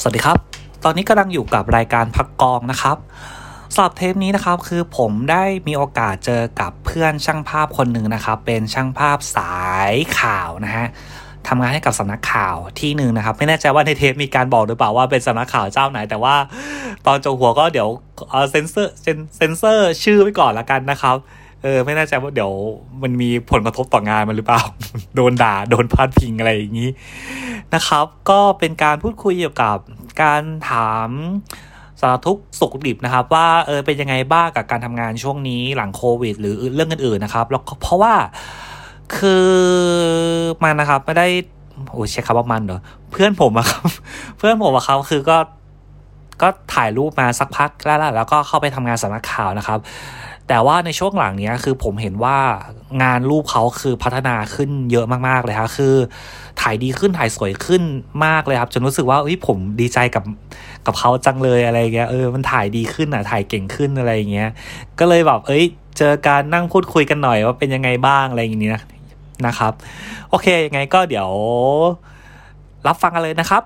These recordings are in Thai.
สวัสดีครับ ตอนนี้กำลังอยู่กับรายการพักกองนะครับสำหรับเทปนี้นะครับคือผมได้มีโอกาสเจอกับเพื่อนช่างภาพคนหนึ่งนะครับ เป็นช่างภาพสายข่าวนะฮะทำงานให้กับสำนักข่าวที่หนึ่งนะครับ ไม่แน่ใจว่าในเทปมีการบอกหรือเปล่าว่าเป็นสำนักข่าวเจ้าไหน แต่ว่าตอนจงหัวก็เดี๋ยวเซนเซอร์เซนเซอร์ชื่อไว้ก่อนละกันนะครับ เออไม่แน่ใจว่าเดี๋ยวมันมีผลกระทบต่องานมันหรือเปล่า โดนด่า โดนพาดพิงอะไรอย่างนี้นะครับ ก็เป็นการพูดคุยเกี่ยวกับการถามสารทุกสุขดิบนะครับ ว่าเออเป็นยังไงบ้างกับการทำงานช่วงนี้หลังโควิด หรือเรื่องอื่นๆนะครับแล้วเพราะว่าคือมันนะครับไม่ได้โอ้ใช้คำว่ามันเหรอเพื่อนผมอะครับ เพื่อนผมอะครับคือก็ก็ถ่ายรูปมาสักพักแล้วแล้วก็เข้าไปทำงานสำนักข่าวนะครับ แต่ว่าในช่วงหลังเนี้ยคือผมเห็นว่างานรูปเขาคือพัฒนาขึ้นเยอะมากๆเลยครับคือถ่ายดีขึ้นถ่ายสวยขึ้นมากเลยครับ จนรู้สึกว่าเฮ้ยผมดีใจกับกับเขาจังเลยอะไรเงี้ยเออมันถ่ายดีขึ้นอะถ่ายเก่งขึ้นอะไรเงี้ยก็เลยแบบเอ้ยเจอการนั่งพูดคุยกันหน่อยว่าเป็นยังไงบ้างอะไรอย่างนี้นะนะครับ โอเคยังไงก็เดี๋ยวรับฟังกันเลยนะครับ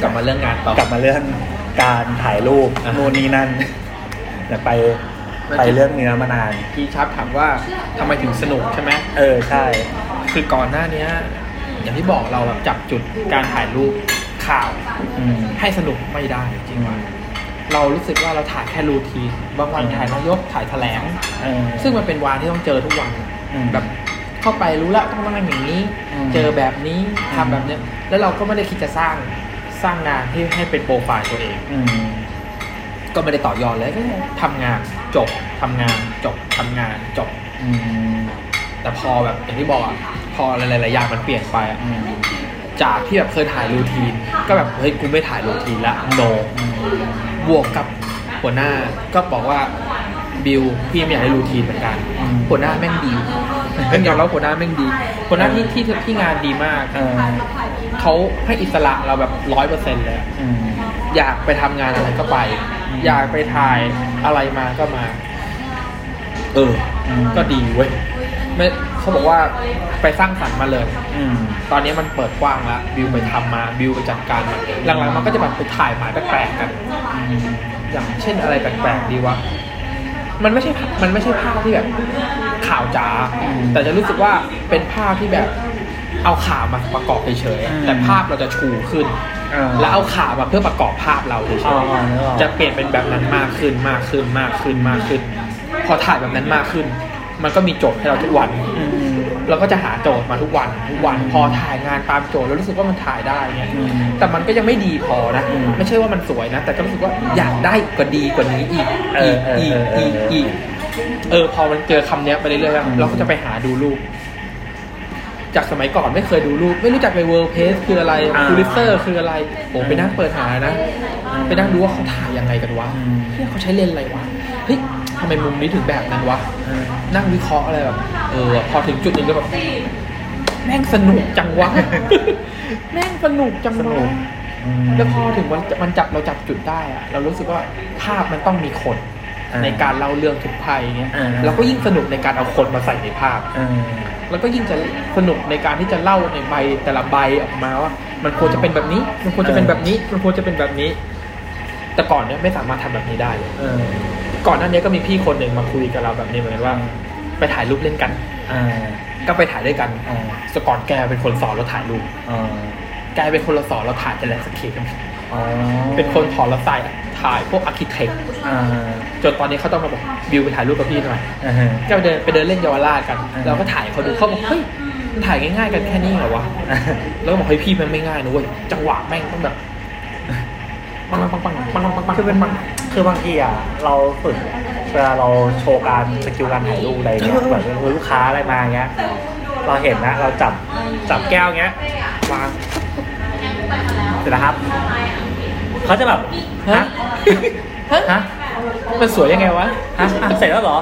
กลับมาเรื่องงานต่อกลับมาเรื่องการถ่ายรูปอะนู่นนี่นั่น เดี๋ยวไปไปเรื่องเนื้อมานานพี่ชับถามว่าทำไมถึงสนุกใช่ไหมเออใช่ คือก่อนหน้าเนี้ยอย่างที่บอกเราแบบจับจุดการถ่ายรูปข่าวอืมให้สนุกไม่ได้จริงว่าเรารู้สึกว่าเราถ่ายแค่รูทีนบางวันอืมถ่ายนายกถ่ายแถลงเออซึ่งมันเป็นวานที่ต้องเจอทุกวันอืมแบบเข้าไปรู้แล้วต้องนั่งอย่างนี้อืมเจอแบบนี้ทำแบบเนี้ยแล้วเราก็ไม่ได้คิดจะสร้างสร้างงานที่ให้เป็นโปรไฟล์ตัวเองอืม ก็ไม่ได้ต่อยอดเลยก็ทำงานจบทำงานจบทำงานจบ อืมแต่พอแบบอย่างที่บอกอะพอหลายๆอย่างมันเปลี่ยนไปอะอืมจากที่แบบเคยถ่ายรูทีน ก็แบบเฮ้ยกูไม่ถ่ายรูทีนละโน อืมบวกกับหัวหน้าก็บอกว่า บิวพี่ไม่อยากให้รูทีนเหมือนกันอืมหัวหน้าแม่งดีต้องยอมรับหัวหน้าแม่งดีหัวหน้าที่ที่ที่งานดีมากเออเขาให้อิสระเราแบบร้อยเปอร์เซ็นต์เลยอะอืมอยากไปทำงานอะไรก็ไปอืมอยากไปถ่ายอะไรมาก็มา เอออืมก็ดีเว้ยไม่เขาบอกว่าไปสร้างสรรค์มาเลยอืมตอนนี้มันเปิดกว้างแล้วบิวไปทำมาบิวไปจัดการมาหลังๆมันก็จะแบบไปถ่ายหมายแปลกๆกันอืมอย่างเช่นอะไรแปลกๆดีวะ มันไม่ใช่ภาพมันไม่ใช่ภาพที่แบบข่าวจ๋าแต่จะรู้สึกว่าเป็นภาพที่แบบเอาข่าวมาประกอบเฉยๆแต่ภาพเราจะชูขึ้นเออแล้วเอาข่าวมาเพื่อประกอบภาพเราเฉอ๋อยนึกออกๆจะเปลี่ยนเป็นแบบนั้นมากขึ้นมากขึ้นมากขึ้นมากขึ้น พอถ่ายแบบนั้นมากขึ้น มันก็มีโจทย์ให้เราทุกวันอืม เราก็จะหาโจทย์มาทุกวันทุกวันพอถ่ายงานตามโจทย์แล้วรู้สึกว่ามันถ่ายได้เงี้ยอืมแต่มันก็ยังไม่ดีพอนะอืมไม่ใช่ว่ามันสวยนะ แต่ก็รู้สึกว่าอยากได้กว่าดีกว่านี้อีกเออีอกเอออีกเอออีกเอออีกเออ พอมันเจอคำเนี้ยไปเรื่อยอืมๆเราก็จะไปหาดูรูป จากสมัยก่อนไม่เคยดูรูป ไม่รู้จักเลยเวิร์ p เพสคืออะไรอ่า Pulitzer คืออะไรโอ้ไปนั่งเปิดหานะอืมไปนั่งดูว่าเขาถ่ายยังไงกันวะอืมเฮ้ยเขาใช้เลนส์อะไรวะเฮ้ยทำไมมุมนี้ถึงแบบนั้นวะเออ นั่งวิเคราะห์อะไรแบบเออพอถึงจุดหนึ่งก็แบบแม่งสนุกจังวะ แม่งสนุกจังสนุกวะอืมแล้วพอถึงมันมันจับเราจับจุดได้อะเรารู้สึกว่าภาพมันต้องมีคนอ่าในการเล่าเรื่องทุกภัยเงี้ยอ่า เราก็ยิ่งสนุกในการเอาคนมาใส่ในภาพเออแล้วก็ยิ่งจะสนุกในการที่จะเล่าในใบแต่ละใบออกมาว่า มันควรจะเป็นแบบนี้ มันควรจะเป็นแบบนี้ มันควรจะเป็นแบบนี้ แต่ก่อนเนี่ยไม่สามารถทำแบบนี้ได้เลยเออก่อนหน้านี้ก็มีพี่คนหนึ่งมาคุยกับเราแบบนี้เหมือนกันว่า ไปถ่ายรูปเล่นกันอ่าก็ไปถ่ายด้วยกันอ่าสก่อนแกเป็นคนสอนเราถ่ายรูปอ่าแกเป็นคนเราสอนเราถ่ายแต่ landscape อ๋อเป็นคนสอนเราใส่ถ่ายพวก architect อ่าจนตอนนี้เขาต้องมาบอกบิวไปถ่ายรูปกับพี่หน่อยอ่าฮะก็ไปเดินไปเดินเล่นเยาวราชกันอืมเราก็ถ่ายเขาดูเขาบอกเฮ้ยมันถ่ายง่ายๆกันแค่นี้เหรอวะ แล้วก็บอกเฮ้ยพี่มันไม่ง่ายนะเว้ยจังหวะแม่งต้องแบบ ปังปังปังปังปังปังปังคือเป็นคือบางทีอะเราฝึกเวลาเราโชว์การสกิลการถ่ายรูปอะไรเงี้ยแบบลูกค้าอะไรมาเงี้ย เราเห็นนะ เราจับจับแก้วเงี้ยวางเสร็จแล้วครับเขาจะแบบฮะฮะมันสวยยังไงวะฮะอะเสร็จแล้วเหรอ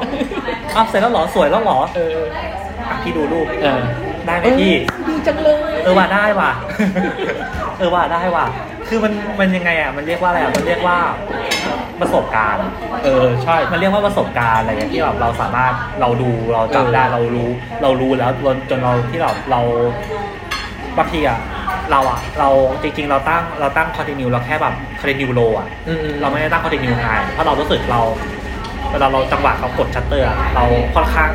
อ้าวเสร็จแล้วเหรอสวยแล้วเหรอเออพี่ดูรูปเออได้ไหมพี่ดีจังเลยเออว่าได้ว่ะ เออว่าได้ว่ะคือมันมันยังไงอะมันเรียกว่าอะไรอะมันเรียกว่าประสบการณ์ เออใช่ มันเรียกว่าประสบการณ์อะไรอย่างเงี้ยที่แบบเราสามารถเราดูเราจำได้เออเรารู้ เรารู้แล้วจนจนเราที่เราเราบางทีอะเราอะเราจริงๆ เราตั้งเราตั้ง continuous เราแค่แบบ continuous low อะอืมอืมเราไม่ได้ตั้ง continuous high เพราะเรารู้สึกเราเวลาเราจังหวะเรากดชัตเตอร์อะเราค่อนข้าง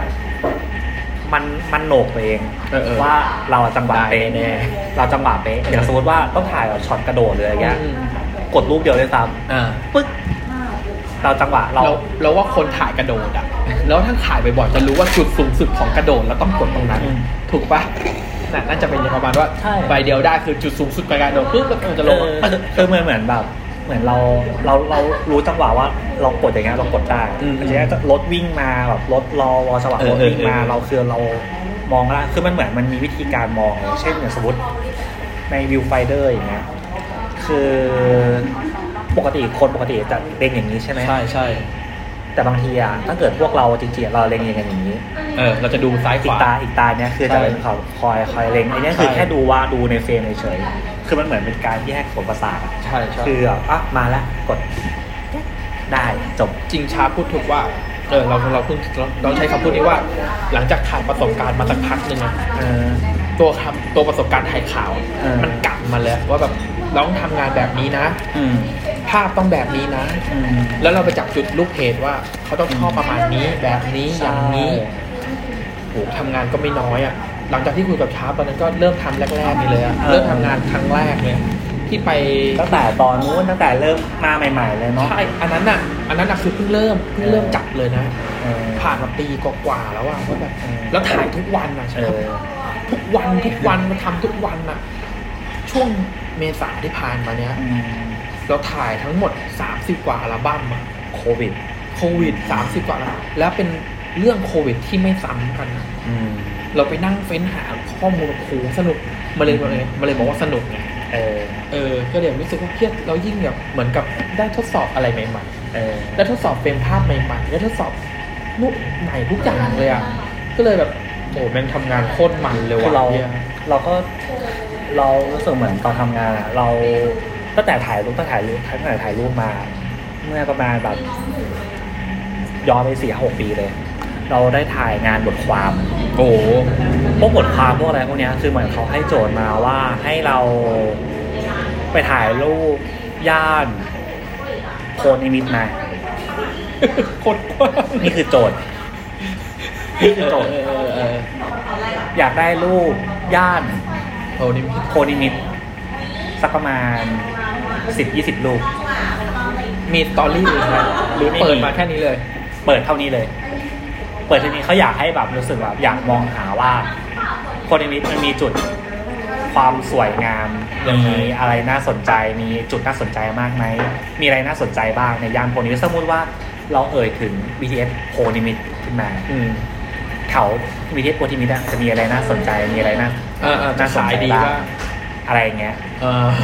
มันมันโหนกตัวเองเออเออ ว่าเราอะจังหวะเป๊ะได้แน่เราจังหวะเป๊ะอย่างสมมติว่าต้องถ่ายแบบช็อตกระโดดเลยอะไรเงี้ยอืมกดรูปเดียวเลยซ้อ่าำปึ๊กเราจังหวะเราเราเราว่าคนถ่ายกระโดดอะแล้วถ้าถ่ายบ่อยๆจะรู้ว่าจุดสูงสุดของกระโดดแล้วต้องกดตรงนั้นอืมถูกปะน่ะน่าจะเป็นอย่างประมาณว่าใช่ใบเดียวได้คือจุดสูงสุดของกระโดดปุ๊บแล้วมันจะลงเออคือเหมือนเหมือนแบบเหมือนเราเราเรารู้จังหวะว่าเรากดอย่างเงี้ยเรากดได้อืมทีนี้รถวิ่งมาแบบรถรอรอจังหวะเออรถวิ่งมาเออเออเราคือเรา มองแล้วคือมันเหมือนมันมีวิธีการมองเลยเช่นอย่างสมมติในวิวไฟเดอร์อย่างเงี้ยคือปกติคนปกติจะเล็งอย่างนี้ใช่ไหมใช่ใช่แต่บางทีอะถ้าเกิดพวกเราจริงๆเราเล็งอย่างอย่างนี้ เออ เราจะดูซ้ายขอีกวา ตาอีกตาเนี้ยคือจะเป็นเขาคอยคอยเล็งไอ้เนี้ยคือใช่ แค่ดูว่าดูในเฟรมเฉยๆคือมันเหมือนเป็นการแยกส่วนประสาทอะใช่ใช่คือแบบอะมาแล้วกด ได้จบ จริงชาพูดถูกว่า เออเราเราเพิ่งเราเราใช้คำพูดนี้ว่า หลังจากถ่ายประสบการณ์มาสักพักหนึ่งอะเออ ตัวคำตัวประสบการณ์ถ่ายข่าว เออ มันกลับมาแล้วว่าแบบเราต้องทำงานแบบนี้นะ อืมภาพต้องแบบนี้นะ อืม แล้วเราไปจับจุดลูกเพจว่าเขาต้องชอบประมาณนี้แบบนี้อย่างนี้โหทำงานก็ไม่น้อยอะ หลังจากที่คุยกับชาร์ปตอนนั้นก็เริ่มทำแรกๆนี่เลยอะเริ่มทำงานครั้งแรกเลย ที่ไปตั้งแต่ตอนนู้นตั้งแต่เริ่มมาใหม่ๆเลยเนาะใช่อันนั้นอะอันนั้นอะคือเพิ่งเริ่มเพิ่งเริ่มจับเลยนะเออผ่านมาปีกว่าๆแล้วอะว่าแบบเออแล้วถ่ายทุกวันอะเอใช่ไหมอทุกวันทุกวันมาทำทุกวันอะช่วงเมษาที่ผ่านมาเนี้ยอืมเราถ่ายทั้งหมด 30 กว่าอัลบั้มอะโควิด โควิด 30 กว่าแล้วแล้วเป็นเรื่องโควิดที่ไม่ซ้ำกันอะอืมเราไปนั่งเฟ้นหาข้อมูลโอ้โหสนุกมาเลยมาเลยมาเลยบอกว่าสนุกไง เออเออก็เลยรู้สึกว่าเครียดเรายิ่งแบบเหมือนกับได้ทดสอบอะไรใหม่เออๆได้ทดสอบเฟรมภาพใหม่ๆได้ทดสอบนุกใหม่ทุกอย่างเลยอะก็เลยแบบโอ้แม่งทำงานโคตรมันเลยคือว่ะเราเนี่ยเราก็เรารู้สึกเหมือนตอนทำงานอะเราตั้งแต่ถ่ายรูปตั้งแต่ถ่ายรูปตั้งแต่ถ่ายรูปมา เมื่อประมาณแบบย้อนไปสี่หกปีเลย เราได้ถ่ายงานบทความ โอ้โหพวกบทความพวกอะไรพวกเนี้ยคือเหมือนเขาให้โจทย์มาว่าให้เราไปถ่ายรูปย่านโพธิ์นิมิตรมาโคตรกว้างนี่คือโจทย์นี่คือโจทย์เออเออเอออยากได้รูปย่านโอ้นี่โพธิ์นิมิตรสักประมาณสิบยี่สิบรูปมี story อื่นไหมหรือไม่มีเปิดมาแค่นี้เลย เปิดเท่านี้เลย เปิดเท่านี้เขาอยากให้แบบรู้สึกแบบอยากมองหาว่าโพธิ์นิมิตรมันมีจุดความสวยงามยังมีอะไรน่าสนใจ มีจุดน่าสนใจมากไหม มีอะไรน่าสนใจบ้างในย่านโพธิ์นิมิตรสมมติว่าเราเอ่ยถึง BTS โพนิมิตขึ้นมาอืมแถว BTS โพนิมิตจะมีอะไรน่าสนใจ มีอะไรน่าน่าสนใจบ้างอะไรอย่างเงี้ย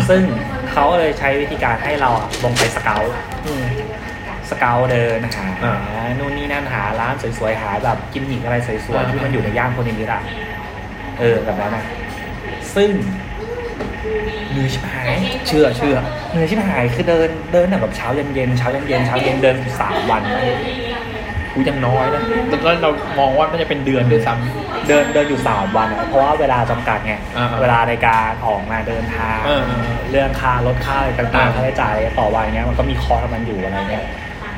ซึ่งเขาเลยใช้วิธีการให้เราลงไป scout อ ะ scout เดินหาอ่านู่นนี่นั่นหาร้านสวยๆหาแบบกิมมิกอะไรสวยอ่าๆที่มันอยู่ในย่านโพธิ์นิมิตรอะเออแบบนั้นอะซึ่งเหนื่อยชิบหายเชื่อเชื่อเหนื่อยชิบหายคือเดินเดินแบบเช้าเย็นเย็นๆเช้าเย็นเย็นๆเช้าเย็นเดินอยู่สามวันนะกูยังน้อยนะแล้วเรามองว่าน่าจะเป็นเดือนด้วยซ้ำเดินเดินอยู่สามวันอะเพราะว่าเวลาจำกัดไงอ่าๆเวลาในการออกมาเดินทางเออๆเรื่องค่ารถค่าอะไรต่างอ่าๆค่าใช้จ่ายอะไรต่อวันเงี้ยมันก็มีคอร์สของมันอยู่อะไรเงี้ย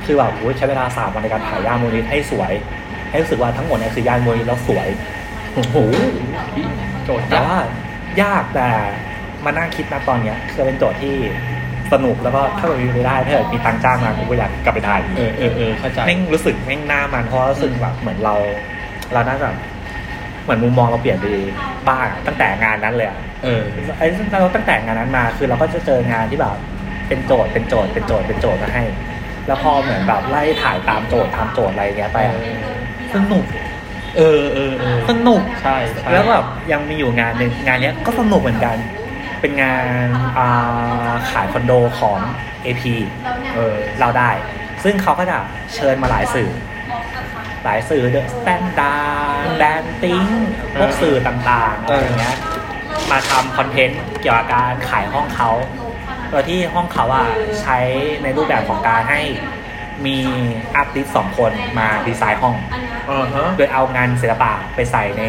คือแบบโอ้ยใช้เวลาสามวันในการถ่ายย่านโมนิตให้สวย ให้รู้สึกว่าทั้งหมดเนี่ยคือย่านโมนิตแล้วสวยำโอ้โหโจทย์แต่ยากว่ายากแต่มานั่งคิดนะตอนเนี้ยคือเป็นโจทย์ที่สนุกแล้วก็ถ้าเกิดมีไม่ได้ถ้าเกิดมีตังค์จ้างมาผมก็อยากกลับไปถ่ายอีกเออเออเออเข้าใจแม่งรู้สึกแม่งหน้ามันเพราะรู้สึกแบบเหมือนเรา เราน่าจะเหมือนมุมมองเราเปลี่ยนไปบ้างตั้งแต่งานนั้นเลยอะเออไอ้เราตั้งแต่งานนั้นมา คือเราก็จะเจองานที่แบบเป็นโจทย์เป็นโจทย์เป็นโจทย์เป็นโจทย์มาให้ แล้วพอเหมือนแบบไล่ถ่ายตามโจทย์ตามโจทย์อะไรอย่างเงี้ยไปอะสนุก เออเออเออสนุก ใช่ใช่แล้วแบบยังมีอยู่งานหนึ่งงานเนี้ยก็สนุกเหมือนกัน เป็นงานอ่าขายคอนโดของ AP เออเราได้ ซึ่งเขาก็จะเชิญมาหลายสื่อ หลายสื่อ The Standard แดนติงพวกสื่อต่างๆอะไรอย่างเงี้ยมาทำ content เกี่ยวกับการขายห้องเขา โดยที่ห้องเขาอะใช้ในรูปแบบของการให้มี artist สองคนมาดีไซน์ห้อง อ่าฮะ โดยเอางานศิลปะไปใส่ใน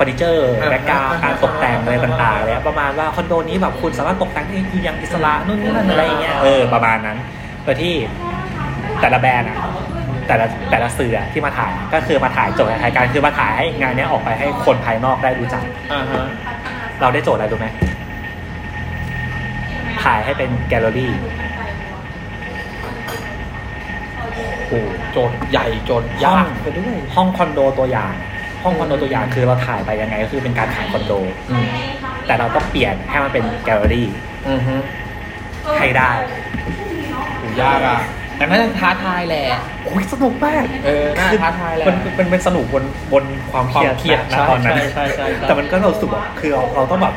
เฟอร์นิเจอร์อ่า background อ่าการตกแต่งอะไรต่างๆเลยประมาณว่าคอนโดนี้แบบคุณสามารถตกแต่งได้อย่างอิสระนู่นนี่นั่นอะไรอย่างเงี้ยเออประมาณนั้นโดยที่แต่ละแบรนด์อะแต่ละแต่ละสื่ออะที่มาถ่ายก็คือมาถ่ายโจทย์ถ่ายการคือมาถ่ายให้งานเนี้ยออกไปให้คนภายนอกได้รู้จัก อ่าฮะ เราได้โจทย์อะไรรู้ไหม ถ่ายให้เป็นแกลเลอรี่โอ้โหโจทย์ใหญ่โจทย์ยากไปด้วยห้องคอนโดตัวอย่าง ห้องคอนโดตัวอย่างคือเราถ่ายไปยังไงก็คือเป็นการถ่ายคอนโดอืมแต่เราต้องเปลี่ยนให้มันเป็นแกลเลอรี่อือฮึให้ได้โหยากอะแต่น่าจะท้าทายแหละโอ้ยสนุกมากเออน่าท้าทายแหละมันมันเป็นสนุกบนบนความเครียดความเครียดนะตอนนั้นใช่ใช่ใช่ใช่แต่มันก็เรารู้สึกว่าคือเราเราต้องแบบ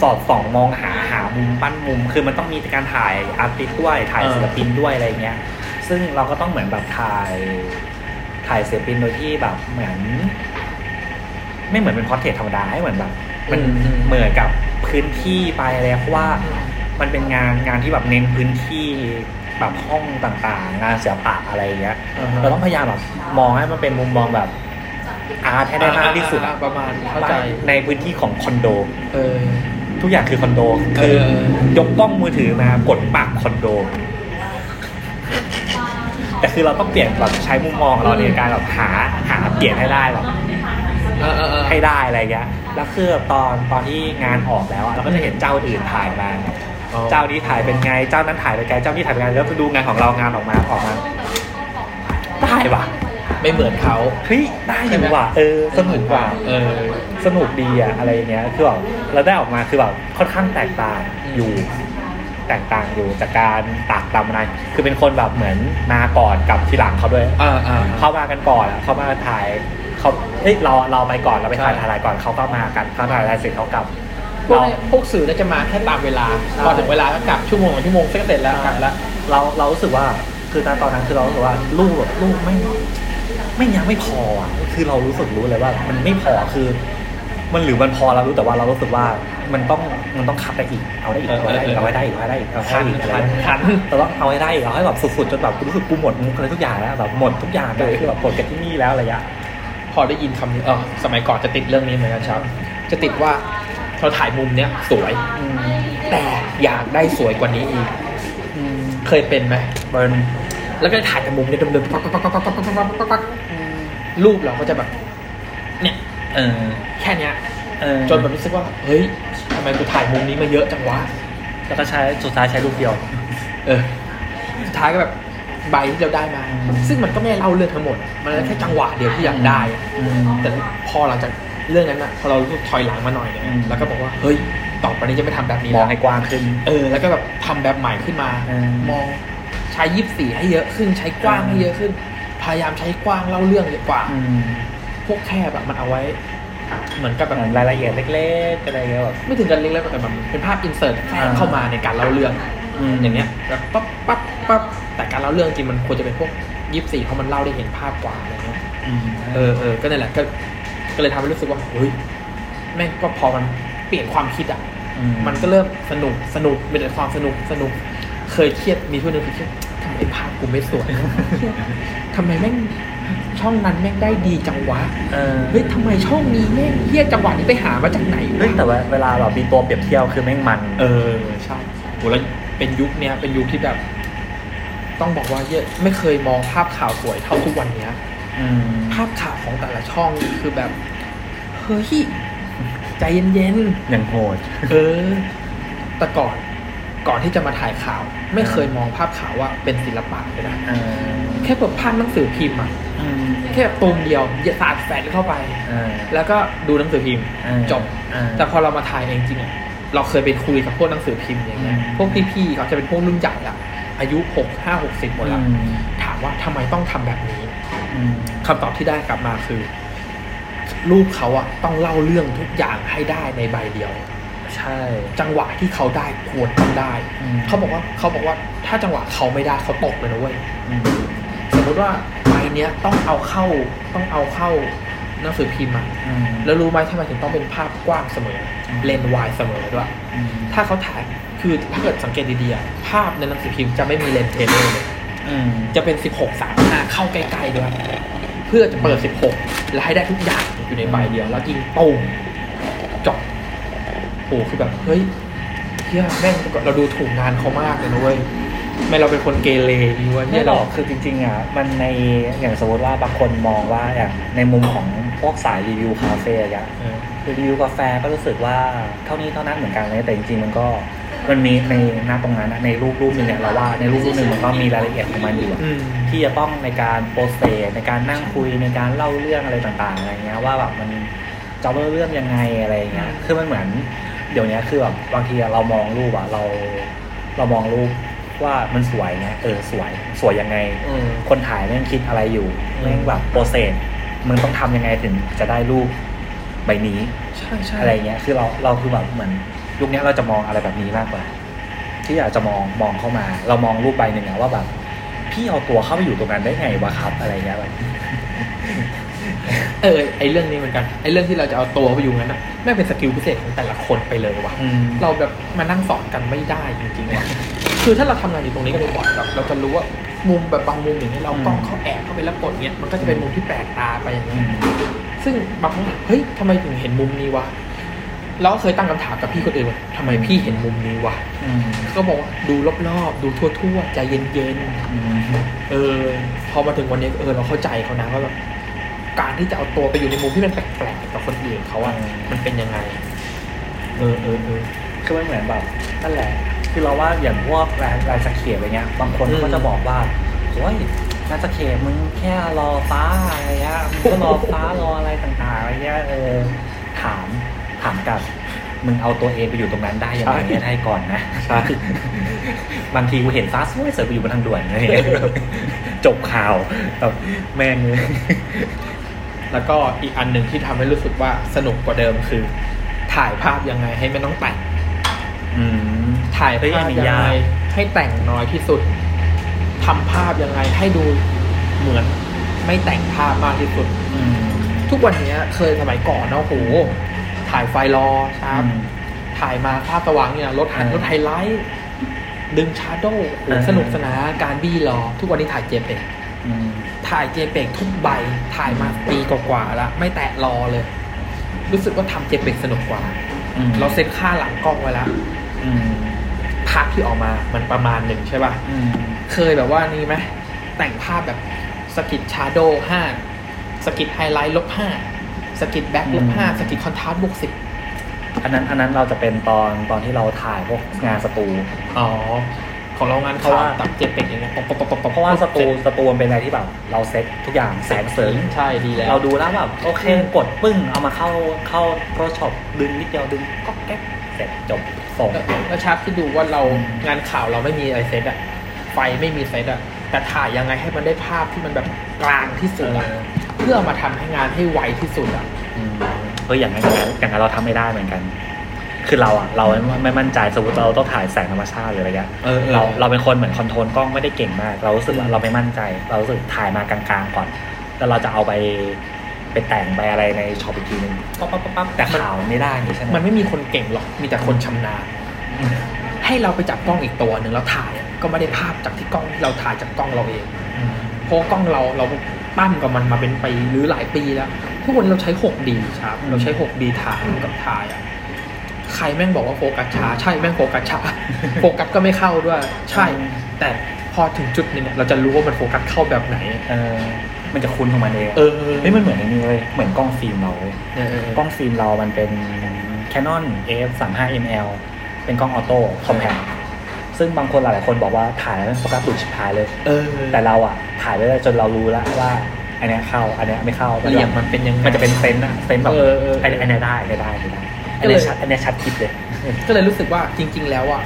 สอดส่องมองหาหามุมปั้นมุม คือมันต้องมีการถ่าย artist ด้วยถ่ายศิลปินด้วยอะไรเงี้ย ซึ่งเราก็ต้องเหมือนแบบถ่ายถ่ายศิลปินโดยที่แบบเหมือน ไม่เหมือนเป็น portrait ธรรมดาให้เหมือนแบบ มันอืมเหมือนกับพื้นที่ไปอะไรเพราะว่ามันเป็นงานงานที่แบบเน้นพื้นที่แบบห้องต่างๆ งานศิลปะอะไรอย่างเงี้ยอ่าฮะเราต้องพยายามแบบมองให้มันเป็นมุมมองแบบอาร์ตให้ได้มากที่สุดอ่าประมาณเข้าใจในพื้นที่ของคอนโด เออ ทุกอย่างคือคอนโดเอคืออยกกล้องมือถือมากดปักคอนโด แต่คือเราต้องเปลี่ยนแบบใช้มุมมองของเราในการแบบหาหาเปลี่ยนให้ได้แบบเออเออเออให้ได้อะไรเงี้ย แล้วคือตอนตอนที่งานออกแล้วอะเราก็จะเห็นเจ้าอื่นถ่ายมาอ๋อเจ้านี้ถ่ายเป็นไง เจ้านั้นถ่ายเป็นไง เจ้านี้ถ่ายเป็นไง แล้วไปดูงานของเรางานออกมาออกมาได้ว่ะ ไม่เหมือนเขาเฮ้ยได้อยู่ว่ะเออสนุกว่ะเออ สนุกดีอะอะไรเงี้ยคือแบบเราได้ออกมาคือแบบค่อนข้างแตกต่างอืมอยู่แตกต่างอยู่จากการตากตำนานคือเป็นคนแบบเหมือนมาก่อนกับทีหลังเขาด้วยอ่าอ่าเข้ามากันก่อนอะเขามาถ่ายเขาเฮ้ยเราเราไปก่อนเราไปถ่ายใช่ถ่ายก่อนเขาก็มากันเขาถ่ายอะไรเสร็จเขากลับพวกเรานี้พวกสื่อน่าจะมาแค่ตามเวลาใช่พอถึงเวลาก็กลับชั่วโมงกับชั่วโมงเสร็จเสร็จแล้วกลับแล้วเราเรารู้สึกว่าคือตอนนั้นคือเรารู้สึกว่าลูกแบบลูกไม่ ไม่ยังไม่พออะคือเรารู้สึกรู้เลยว่า มันไม่พอคือ มันหรือมันพอเรารู้แต่ว่าเรารู้สึกว่ามันต้องมันต้องขับได้อีกเอาได้อีกเอาได้อีกเอาให้ได้อีกเอาให้ได้อีกเอาให้ได้อีกอะไรขันขันแต่ว่าเอาให้ได้อีกเอาให้แบบสุดๆจนแบบรู้สึกกูหมดมุกอะไรทุกอย่างแล้วแบบหมดทุกอย่างเลยคือแบบหมดกันที่นี่แล้วอะไรอย่างเงี้ยพอได้ยินคำนี้เออสมัยก่อนจะติดเรื่องนี้เหมือนกันครับ จะติดว่าเราถ่ายมุมเนี้ยสวยอืมแต่อยากได้สวยกว่านี้อีกอืมเคยเป็นไหมเบิร์น แล้วก็ถ่ายแต่มุมเนี่ยเดิมๆปักปักปักปักปักปักปักปักปักรูปเราก็จะแบบ เนี่ยเออแค่เนี้ยจนแบบรู้สึกว่า เฮ้ยทำไมกูถ่ายมุมนี้มาเยอะจังวะแล้วก็ใช้สุดท้ายใช้รูปเดียว เออสุดท้ายก็แบบใบที่เราได้มา ซึ่งมันก็ไม่ได้เล่าเรื่องทั้งหมด มันแค่จังหวะเดียวที่อยากได้แต่พอหลังจากเรื่องนั้นอะพอเราถอยหลังมาหน่อยเนี่ยแล้วก็บอกว่าเฮ้ยต่อไปนี้จะไม่ทำแบบนี้มแล้องให้กว้างขึ้น เออ แล้วก็แบบทำแบบใหม่ขึ้นมาอมอง ใช้ยิบสี่ให้เยอะขึ้นใช้กว้างให้เยอะขึ้น พยายามใช้กว้างเล่าเรื่องเยอะกว่าอืมพวกแคบแบบมันเอาไว้ เหมือนกับแบบเหมือนรายละเอียดเล็กๆอะไรเงี้ยแบบไม่ถึงกันเล็กๆแต่มันเป็นภาพอินเสิร์ตแทรกอ่าเข้ามาในการเล่าเรื่องอืมอย่างเงี้ยแบบปั๊บปั๊บปั๊บแต่การเล่าเรื่องจริงมันควรจะเป็นพวกยิบสี่เพราะมันเล่าได้เห็นภาพกว่าอะไรเงี้ยอืมเออเออก็นั่นแหละก็ก็เลยทำให้รู้สึกว่าเฮ้ยแม่งก็พอมันเปลี่ยนความคิดอะอืมันก็เริ่มสนุกสนุกเป็นแต่ความสนุกสนุก เคยเครียดมีช่วงหนึงคือเครียดทำไมภาพกูไม่สวยทำไมแม่งช่องนั้นแม่งได้ดีจังวะเออเฮ้ยทำไมช่องนี้แม่งเฮียจังหวะนี้ไปหามาจากไหนวะเฮ้ยแต่ว่าเวลาเรามีตัวเปรียบเทียบคือแม่งมัน เออใช่โหแล้วเป็นยุคเนี้ยเป็นยุคที่แบบ ต้องบอกว่าเยอะไม่เคยมองภาพข่าวสวยเท่าทุกวันเนี้ยอืมภาพข่าวของแต่ละช่องคือแบบเฮ้ยใจเย็นอย่างโหดๆเออแต่ก่อน ก่อนที่จะมาถ่ายข่าว ไม่เคยมองภาพข่าวว่าเป็นศิลปะเลยนะเออแค่เปิดภาพหนังสือพิมพ์อะอืมแค่ตูมเดียวอย่าสาดแฝดเข้าไปเออแล้วก็ดูหนังสือพิมพ์เออจบเออแต่พอเรามาถ่ายเองจริงๆอะเราเคยไปคุยกับพวกหนังสือพิมพ์อย่างเงี้ยอืมพวกพี่ๆเขาจะเป็นพวกรุ่นใหญ่ละอายุหกห้าหกสิบหมดละอืมถามว่าทำไมต้องทำแบบนี้อืมคำตอบที่ได้กลับมาคือ รูปเขาอะต้องเล่าเรื่องทุกอย่างให้ได้ในใบเดียว ใช่ จังหวะที่เขาได้ควรต้องได้อืมเขาบอกว่าเขาบอกว่าถ้าจังหวะเขาไม่ได้เขาตกเลยนะเว้ยอืมสมมติว่าใบเนี้ยต้องเอาเข้าต้องเอาเข้าหนังสือพิมพ์อะอืมแล้วรู้ไหมทำไมถึงต้องเป็นภาพกว้างเสมออืมเลนส์วายเสมอด้วยอืมถ้าเขาถ่ายคือถ้าเกิดสังเกตดีๆอะภาพในหนังสือพิมพ์จะไม่มีเลนส์ tele เลยอืมจะเป็น 16 3 5 เข้าใกล้ๆด้วย เพื่อจะเปิด 16 และให้ได้ทุกอย่างอยู่ในใบเดียว แล้วยิงตุ้มจบ โอ้คือแบบเฮ้ยเฮียแม่งเราดูถูกงานเขามากเลยนะเว้ยไม่เราเป็นคนเกเรดีวะไม่เนี่ยหรเราอกคือจริงๆอะมันในอย่างสมมติว่าบางคนมองว่าอย่างในมุมของพวกสายรีวิวคาเฟ่อะเออคือรีวิวกาแฟก็รู้สึกว่าเท่านี้เท่านั้นเหมือนกันเลยแต่จริงๆมันก็มันมีในหน้าตรงนั้นอะในรูปรูปหนึ่งเนี่ยเราว่าในรูปรูปหนึ่งมันก็มีรายละเอียดของมันอยู่อะอืมที่จะต้องในการโปรเซสในการนั่งคุยในการเล่าเรื่องอะไรต่างๆอะไรเงี้ยว่าแบบมันจะเล่าเรื่องยังไงอะไรเงี้ยคือมันเหมือน เดี๋ยวนี้คือแบบบางทีเรามองรูปอะเราเรามองรูปว่ามันสวยเงี้ยเออสวยสวยยังไงอืมคนถ่ายแม่งคิดอะไรอยู่อืมแม่งแบบ process มึงต้องทำยังไงถึงจะได้รูปใบนี้ใช่ใช่อะไรเงี้ย คือเราเราคือแบบเหมือนยุคนี้เราจะมองอะไรแบบนี้มากกว่า ที่อยากจะมองมองเข้ามา เรามองรูปใบหนึ่งอะว่าแบบพี่เอาตัวเข้าไปอยู่ตรงนั้นได้ไงวะครับ อะไรเงี้ยแบบ เออไอเรื่องนี้เหมือนกันไอเรื่องที่เราจะเอาตัวไปอยู่งั้นนะแม่งเป็น skill พิเศษของแต่ละคนไปเลยว่ะอืมเราแบบมานั่งสอนกันไม่ได้จริงๆว่ะคือถ้าเราทำงานอยู่ตรงนี้กันบ่อยๆแบบเราจะรู้ว่ามุมแบบบางมุมอย่างนี้ยเรากล้องเข้าแอบเข้าไปแล้วกดเนี้ยมันก็จะเป็นมุมที่แปลกตาไปอย่างอืนี้ยมซึ่งบางครั้งเฮ้ยทำไมถึงเห็นมุมนี้วะเราก็เคยตั้งคำถามกับพี่คนอื่นว่าทำไมพี่เห็นมุมนี้วะอืมก็บอกว่าดูรอบๆ ดูทั่วๆ ใจเย็นอืมๆเออ พอมาถึงวันนี้เออเราเข้าใจเขานะว่าแบบ การที่จะเอาตัวไปอยู่ในมุมที่มันแปลกๆกับคนอื่นเขาอะมันเป็นยังไง เออเออเออคือมันเหมือนแบบนั่นแหละ คือเราว่าอย่างพวกรายรายสเคปอะไรเงี้ย บางคนอืมก็จะบอกว่าโอ้ยรายสเคปมึงแค่รอฟ้าอะไรเงี้ยมึงก็รอฟ้ารออะไรต่างๆอะไรเงี้ยเออถามถามกลับมึงเอาตัวเองไปอยู่ตรงนั้นได้ยังไงเนี่ยได้ก่อนนะใช่บางทีกูเห็นฟ้าสวยเสือไปอยู่บนทางด่วนอะไรเงี้ยจบข่าวแบบแม่งเลย แล้วก็อีกอันหนึ่งที่ทำให้รู้สึกว่าสนุกกว่าเดิมคือ ถ่ายภาพยังไงให้ไม่ต้องแต่งอืมถ่ายเฮ้ยอัภานพนี้ยังยากไงให้แต่งน้อยที่สุดทำภาพยังไงให้ดูเหมือนไม่แต่งภาพมากที่สุดอืมทุกวันนี้เคยสมัยก่อนนะโอ้โหถ่ายไฟล์รอครับ ถ่ายมาภาพสว่างเนี่ยลดหันเออลดไฮไลท์ดึงชาร์โดว์เออสนุกสนานการบี้รอ ทุกวันนี้ถ่ายเจเปกอืม ถ่าย JPEG ทุกใบถ่ายมาปีกว่าๆแล้วไม่แตะ RAW เลย รู้สึกว่าทำ JPEG สนุกกว่าอืมเราเซ็ตค่าหลังกล้องไว้แล้วอืมภาพที่ออกมามันประมาณหนึ่งใช่ป่ะอืมเคยแบบว่านี่ไหมแต่งภาพแบบสกิด shadow ห้าสกิดไฮไลท์ลบห้าสกิด black ลบห้าสกิด contrast บวกสิบอันนั้นอันนั้นเราจะเป็นตอนตอนที่เราถ่ายพวกงานสตูอ๋อ ของเรางานเพราะว่าตัดเจ็บเป็กอย่างเงี้ยปกปกปกปกเพราะว่าสตูสตูมันเป็นอะไรที่แบบเราเซ็ตทุกอย่างแสงเสริงใช่ดีแล้ว เราดูแล้วแบบโอเคกดปึ้งเอามาเข้าเข้า Photoshop ดึงนิดเดียวดึงก็แก๊กเสร็จจบส่งแล้วแล้วชาร์ปที่ดูว่าเราอืมงานข่าวเราไม่มีอะไรเซตอะไฟไม่มีเซตอะแต่ถ่ายยังไงให้มันได้ภาพที่มันแบบกลางที่สุดอะเพื่อมาทำให้งานให้ไวที่สุดอะอืมเฮ้ยอย่างนั้นอย่างนั้นอย่างนั้นเราทำไม่ได้เหมือนกัน คือเราอะเราไม่ไม่มั่นใจสมมติเราต้องถ่ายแสงธรรมชาติหรืออะไรเงี้ยเออเราเราเป็นคนเหมือนคอนโทรลกล้องไม่ได้เก่งมาก เรารู้สึกว่าเราไม่มั่นใจ เรารู้สึกถ่ายมากลางๆก่อน แล้วเราจะเอาไปไปแต่งไปอะไรในช็อปอีกทีนึงปั๊บปั๊บปั๊บปั๊บแต่ข่าวไม่ได้นี่ใช่ไหมมันไม่มีคนเก่งหรอกมีแต่คนชำนาญให้เราไปจับกล้องอีกตัวหนึ่งแล้วถ่ายอะก็ไม่ได้ภาพจากที่กล้องที่เราถ่ายจากกล้องเราเองอืมเพราะกล้องเราเราปั้มกับมันมาเป็นปีหรือหลายปีแล้ว ทุกวันนี้เราใช้ 6D ครับเราใช้ 6D ถ่ายกับถ่ายอะใค รแม่งบอกว่าโฟกัสช้าใช่แม่งโฟกัสช้าโฟกัสก็ไม่เข้าด้วย ใช่ แต่พอถึงจุดหนึ่งเนี่ยเราจะรู้ว่ามันโฟกัสเข้าแบบไหนเออมันจะคุ้นของมันเองเออเฮ้ยมันเหมือนไอ้นี่เลยเหมือนกล้องฟิล์มเราเว้ยเออเออกล้องฟิล์มเรามันเป็น Canon AF 3 5 ml เป็นกล้อง auto compact ซึ่งบางคนหลายๆคนบอกว่าถ่ายแล้วโฟกัสหลุดชิบหายเลยเออแต่เราอะถ่ายไปเรื่อยๆจนเรารู้แล้วว่าอันเนี้ยเข้าอันเนี้ยไม่เข้าเหลี่ยมมันเป็นยังไงมันจะเป็น sense อะ sense แบบเออเอออันอันเนี้ยได้อันเนี้ยได้อันเนี้ยได้ อันก็เลเนี้ยยชัดอันเนี้ยชัดกริบเลย ก็เลยรู้สึกว่าจริง ๆ แล้วอะ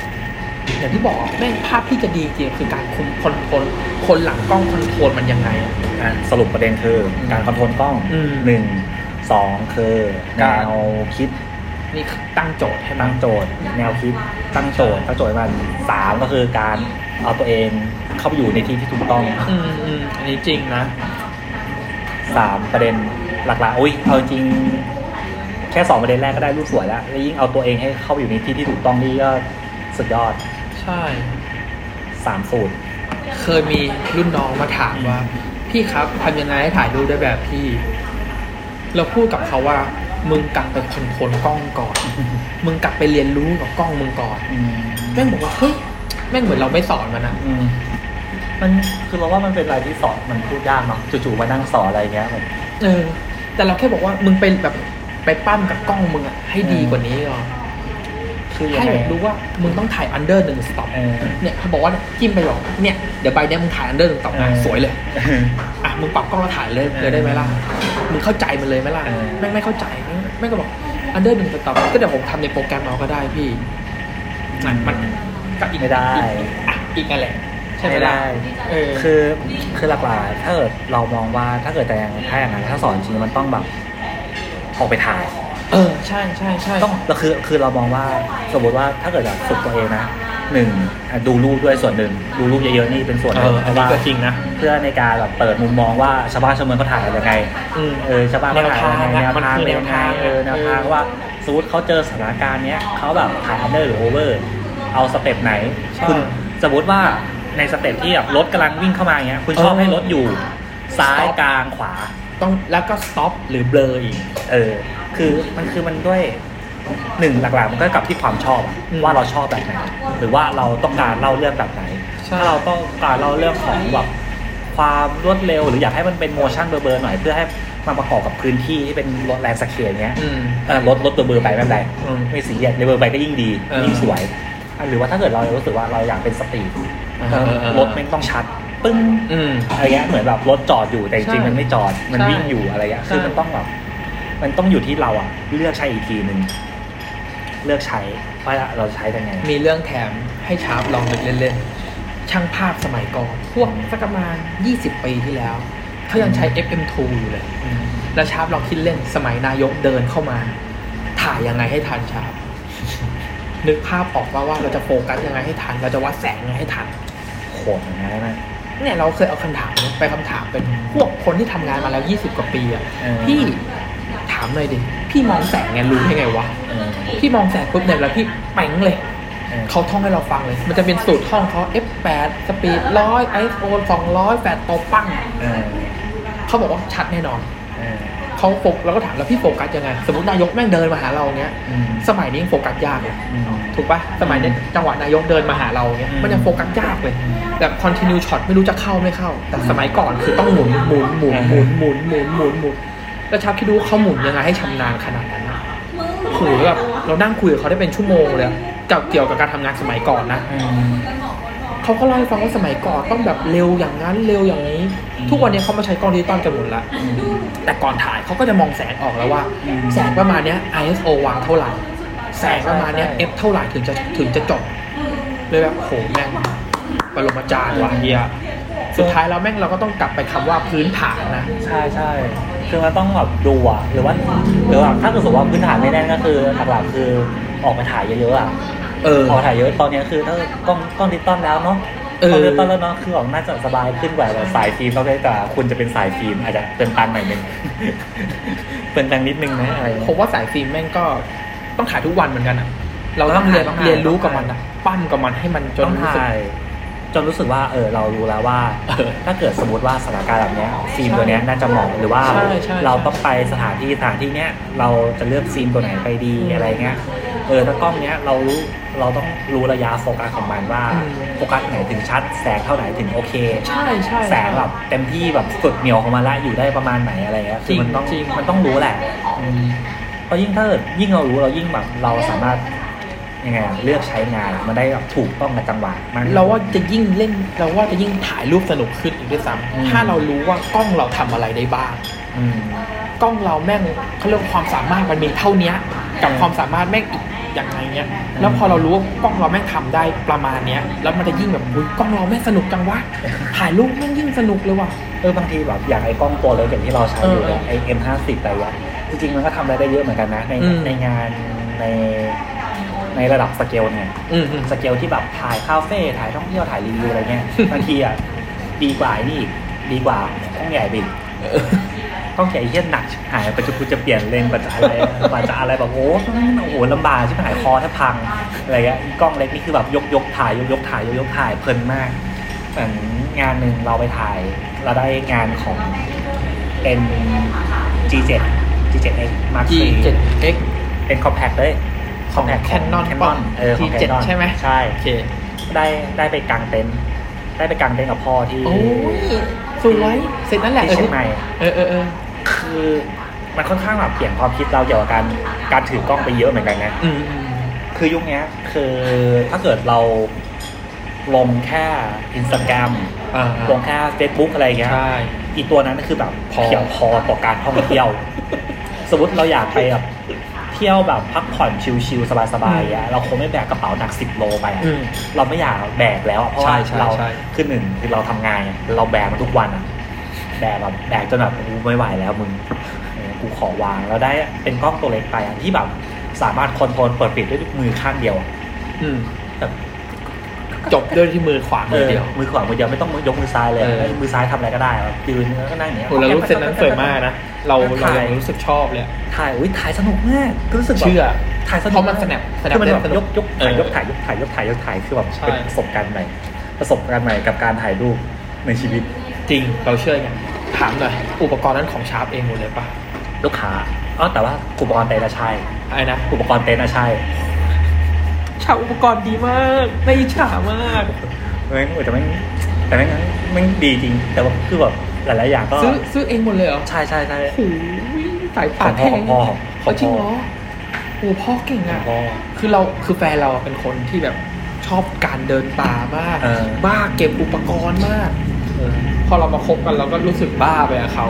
อย่างที่บอกอะแม่งภาพที่จะดีจริงคือการคุม control คนหลังกล้อง control มันยังไงอะอะสรุปประเด็นคือการ control กล้องอืมหนึ่งสองคือการแนวคิดนี่ตั้งโจทย์ให้มันตั้งโจทย์ แนวคิดตั้งโจทย์ตั้งโจทย์ให้มันสามก็คือการเอาตัวเองเข้าไปอยู่ในที่ที่ถูกต้องอืมอืมอันนี้จริงนะสามประเด็นหลักๆอุ้ยเอาจริง แค่สองประเด็นแรกก็ได้รูปสวยแล้วแล้วยิ่งเอาตัวเองให้เข้าไปอยู่ในที่ที่ถูกต้องนี่ก็สุดยอดใช่ สามสูตร เคยมีรุ่นน้องมาถามว่า พี่ครับทำยังไงให้ถ่ายรูปได้แบบพี่ เราพูดกับเขาว่า มึงกลับไป control กล้องก่อน มึงกลับไปเรียนรู้กับกล้องมึงก่อนอืมแม่งบอกว่าเฮ้ยแม่งเหมือนเราไม่สอนมันนะอืมมันคือเราว่ามันเป็นอะไรที่สอนมันพูดยากเนาะจู่ๆมานั่งสอนอะไรเงี้ยมัน เออ แต่เราแค่บอกว่ามึงไปแบบ ไปปั้มกับกล้องมึงอะให้ดีกว่านี้ก่อนคือยังให้ไงแบบรู้ว่ามึงต้องถ่าย under หนึ่ง stop เออเนี่ยเขาบอกว่าจิ้มไปบอกเนี่ยเดี๋ยวใบเนี้ยมึงถ่าย under หนึ่ง stop นะเออสวยเลยอะมึงปรับกล้องแล้วถ่ายเลยเออเลยได้ไหมล่ะมึงเข้าใจมันเลยไหมล่ะเออแม่งไม่เข้าใจแม่งแม่งก็บอก under หนึ่ง stop ก็เดี๋ยวผมทำในโปรแกรมเอาก็ได้พี่อะมันก็อีกไม่ได้อีกอะอีกนั่นแหละใช่ไหมไม่ล่ะได้เออคือคือหลักๆถ้าเกิดเรามองว่าถ้าเกิดแต่อย่างถ้าอย่างนั้นถ้าสอนจริงมันต้องแบบ ออกไปถ่าย เออใช่ใช่ใช่ต้องเราคือคือเรามองว่าสมมติว่าถ้าเกิดแบบฝึกตัวเองนะหนึ่งอะดูรูปด้วยส่วนหนึ่งดูรูปเยอะๆนี่เป็นส่วนหนึ่งเออเพราะอันนี้ว่าก็จริงนะเพื่อในการแบบเปิดมุมมองว่าชาวบ้านชาวเมืองเขาถ่ายกันยังไงอืมเออชาวบ้านเขาถ่ายยังไงแนวแนวทางทางมันคือเป็นยังไงแนวทางเออแนวทางเออว่าสมมติเขาเจอสถานการณ์เนี้ยเขาแบบถ่าย under หรือ over เอา step ไหนใช่คุณสมมติว่าใน step ที่แบบรถกำลังวิ่งเข้ามาอย่างเงี้ยคุณชอบเออให้รถอยู่ซ้าย Stop กลางขวา ต้องแล้วก็ stop หรือเบลออีกเออ คือมันคือมันด้วยหนึ่งหลักๆมันก็กลับที่ความชอบอะอืมว่าเราชอบแบบไหนหรือว่าเราต้องการเล่าเรื่องแบบไหน ใช่ ถ้าเราต้องการเล่าเรื่องของแบบความรวดเร็ว หรืออยากให้มันเป็น motion เบลอๆหน่อยเพื่อให้มันประกอบกับพื้นที่ที่เป็น landscape เงี้ยอืม เออรถรถเบลอๆไปไม่เป็นไรอืมไม่สีเรียสในเบลอไปก็ยิ่งดีเออยิ่งสวยอะหรือว่าถ้าเกิดเรารู้สึกว่าเราอยากเป็น speed เออเออเออ รถแม่งต้องชัด ปึ้งอืมอะไรเงี้ยเหมือนแบบรถจอดอยู่แต่จริงๆใช่มันไม่จอดมันใช่วิ่งอยู่อะไรเงี้ยคือใช่มันต้องแบบมันต้องอยู่ที่เราอะเลือกใช้อีกทีหนึ่งเลือกใช้ว่าเราใช้ยังไง มีเรื่องแถมให้ชาร์ปลองนึกเล่นๆช่างภาพสมัยก่อน พวกสักประมาณ 20 ปีที่แล้วเขายังใช้ FM2 อยู่เลย แล้วชาร์ปลองคิดเล่นสมัยนายกเดินเข้ามา ถ่ายยังไงให้ทันชาร์ปนึกภาพออกว่าว่าเราจะโฟกัสยังไงให้ทัน เราจะวัดแสงยังไงให้ทันโหดเหมือนกันนะ เนี่ยเราเคยเอาคำถามนี้ไปคำถามเป็นพวกคนที่ทำงานมาแล้ว 20 กว่าปีอะเออพี่ถามหน่อยดิพี่มองแสงไงรู้ได้ไงวะเออพี่มองแสงปุ๊บเนี่ยแล้วพี่แป้งเลยเออเขาท่องให้เราฟังเลย มันจะเป็นสูตรท่องเขา F8 สปีดร้อย ISO 200แฟดโตปั้งเออเขาบอกว่าชัดแน่นอน เออเขาโฟกเราก็ถามแล้วพี่โฟกัสยังไง สมมตินายกแม่งเดินมาหาเราเนี้ยอืมสมัยนี้ยังโฟกัสยากเลยอืมถูกปะสมัยนี้จังหวะนายกเดินมาหาเราเนี้ยอืมมันยังโฟกัสยากเลยแบบ continue shot ไม่รู้จะเข้าไม่เข้า แต่สมัยก่อนคือต้องหมุนหมุนหมุนหมุนหมุนหมุนหมุนหมุนแล้วชับคิดดูว่าเขาหมุนยังไงให้ชำนาญขนาดนั้นนะโอ้โหแบบเรานั่งคุยกับเขาได้เป็นชั่วโมงเลยอะกับเกี่ยวกับการทำงานสมัยก่อนนะอืม เขาก็เล่าให้ฟังว่าสมัยก่อนต้องแบบเร็วอย่างนั้นเร็วอย่างนี้อืมทุกวันนี้เขามาใช้กล้องดิจิตอลกันหมดละแต่ก่อนถ่ายเขาก็จะมองแสงออกแล้วว่าอืมแสงประมาณเนี้ย ISO วางเท่าไหร่ แสงประมาณเนี้ยใช่ f เท่าไหร่ถึงจะถึงจะจบเลยแบบโหแม่งปรมาจารย์ว่ะเฮียสุดท้ายแล้วแม่งเราก็ต้องกลับไปคำว่าพื้นฐานนะใช่ใช่คือมันต้องแบบดูอะหรือว่าหรือว่าถ้าเกิดสมมติว่าพื้นฐานไม่แน่นก็คือหลักๆคือออกไปถ่ายเยอะๆอะ เออออกถ่ายเยอะตอนนี้คือถ้ากล้องกล้องดิจิตอลแล้วเนาะเออกล้องดิจิตอลแล้วเนาะคือออกน่าจะสบายขึ้นกว่าแบบสายฟิล์มเราได้แต่คุณจะเป็นสายฟิล์มอาจจะเป็นตังค์หน่อยนึงเป็นตังค์นิดนึงนะอะไรผเงี้ยผมว่าสายฟิล์มแม่งก็ต้องถ่ายทุกวันเหมือนกันอะ เราต้องเรียนต้องถ่ายเรียนรู้กับต้องมันถ่ายอะปั้นกับมันให้มันจนต้องรู้สึกถ่าย จนรู้สึกว่าเออเรารู้แล้วว่าเออถ้าเกิดสมมติว่าสถานการณ์แบบเนี้ยฟิล์มตัวเนี้ยน่าจะเหมาะหรือว่าใช่ใช่ เราต้องไปสถานที่สถานที่เนี้ยเราจะเลือกฟิล์มตัวไหนไปดีอืมอะไรเงี้ยเออถ้ากล้องเนี้ยเรารู้เราต้องรู้ระยะโฟกัสของมันว่าอืมโฟกัสไหนถึงชัด แสงเท่าไหนถึงโอเค ใช่ใช่ แสงแบบเต็มที่แบบสุดเหนียวของมันละอยู่ได้ประมาณไหนอะไรเงี้ยคือมันต้องจริงจริง มันต้องรู้แหละอืมเพราะยิ่งถ้าเกิดยิ่งเรารู้เรายิ่งแบบเราสามารถ ยังไงอะเลือกใช้งานมันได้แบบถูกต้องกับจังหวะมากเราว่าจะยิ่งเล่นเราว่าจะยิ่งถ่ายรูปสนุกขึ้นอีกด้วยซ้อืมำถ้าเรารู้ว่ากล้องเราทำอะไรได้บ้างอืมกล้องเราแม่งเขาเรียกว่าความสามารถมันมีเท่าเนี้ยกับเออความสามารถแม่งอีกอย่างไรเนี้ยอืมแล้วพอเรารู้ว่ากล้องเราแม่งทำได้ประมาณเนี้ย แล้วมันจะยิ่งแบบอุ้ยกล้องเราแม่งสนุกจังวะถ่ายรูปแม่งยิ่งสนุกเลยว่ะเออบางทีแบบอย่างไอ้กล้องตัวเล็กอย่างที่เราใช้อยู่เนี่ยเออไอ้ M50 อะไรเงี้ยจริงๆมันก็ทำอะไรได้เยอะเหมือนกันนะในอืมในงานใน ในระดับสเกลเนี่ยอืมอืมสเกลที่แบบถ่ายคาเฟ่ถ่ายท่องเที่ยวถ่ายรีวิวอะไรเงี้ยบางทีอะดีกว่าไอ้นี่อีกดีกว่ากล้องใหญ่แบกกล้องใหญ่เนี่ยหนักชิบหายปัจจุบันจะเปลี่ยนเลนส์กว่าจะอะไรกว่าจะอะไรแบบโอ้โหโอ้โหลำบากชิบหายคอแทบพังอะไรเงี้ยกล้องเล็กนี่คือแบบยกยกถ่ายยกยกถ่ายยกยกถ่ายเพลินมากเหมือนงานหนึ่งเราไปถ่าย เราได้งานของเป็น G7 G7X Mark III G7X เป็น compact เลย compact ของ Canon แคนป่ะนอนเออของ G7 Canon ใช่ไหมใช่โอเคได้ได้ไปกางเต็นท์ได้ไปกางเต็นท์กับพ่อที่โอ้ยสวยเสร็จนั่นแหละที่เชียงใหม่เออเออเออคือมันค่อนข้างแบบเปลี่ยนความคิดเราเกี่ยวกับการการถือกล้องไปเยอะเหมือนกันนะอืมอืมคือยุคเนี้ยคือถ้าเกิดเราลงแค่อินสตาแกรมอ่าลงแค่ Facebook อะไรเงี้ยใช่อีตัวนั้นคือแบบพอเพียงพอต่อการท่องเที่ยว สมมติเราอยากไปแบบ เที่ยวแบบพักผ่อนชิลๆสบายๆอะเราคงไม่แบกกระเป๋าหนักสิบโลไปอะอืมเราไม่อยากแบกแล้วอะเพราะว่าใช่ใช่เราใช่คือหนึ่งคือเราทำงานอะเราแบกมาทุกวันอะแบกแบบแบกจนแบบกูไม่ไหวแล้วมึงเออกูขอวางแล้วได้เป็นกล้องตัวเล็กไปอะที่แบบสามารถคอนโทรลเปิดปิดด้วยมือข้างเดียวอะอืมแบบ จบด้วยที่มือขวามือเดียว มือขวามือเดียวไม่ต้องยกมือซ้ายเลยเออให้มือซ้ายทำอะไรก็ได้แบบยืนแล้วก็นั่งอย่างเงี้ยโหเรารู้เซนนั้นสวยมากนะเราเรายังรู้สึกชอบเลยอะถ่ายอุ้ยถ่ายสนุกมากคือรู้สึกแบบเชื่อถ่ายสนุกเพราะมัน snap snap คือมันแบบได้สนุกยกยกถ่ายเออยกถ่ายยกถ่ายยกถ่ายยกถ่ายคือแบบใช่เป็นประสบการณ์ใหม่ประสบการณ์ใหม่กับการถ่ายรูปในชีวิตจริงเราเชื่อไงถามหน่อยอุปกรณ์นั้นของชาร์ปเองหมดเลยปะลูกค้าอ๋อแต่ว่าอุปกรณ์เต็นท์อะใช่อะไรนะอุปกรณ์เต็นท์อะใช่ ชาอุปกรณ์ดีมากไม่อิจฉามากแม่งแต่แม่งแต่แม่งแม่งดีจริง แต่ว่าคือแบบหลายๆอย่างก็ซื้อซื้อเองหมดเลยเหรอ ใช่ใช่ใช่โอ้โหสายป่าของแทพ่องของพ่อของพ่อจริงเหรอโอ้พ่อเก่งของอะพ่อคือเราคือแฟนเราเป็นคนที่แบบชอบการเดินป่ามากเออบ้าเก็บอุปกรณ์มากเออพอเรามาคบกันเราก็รู้สึกบ้าไปกับเขา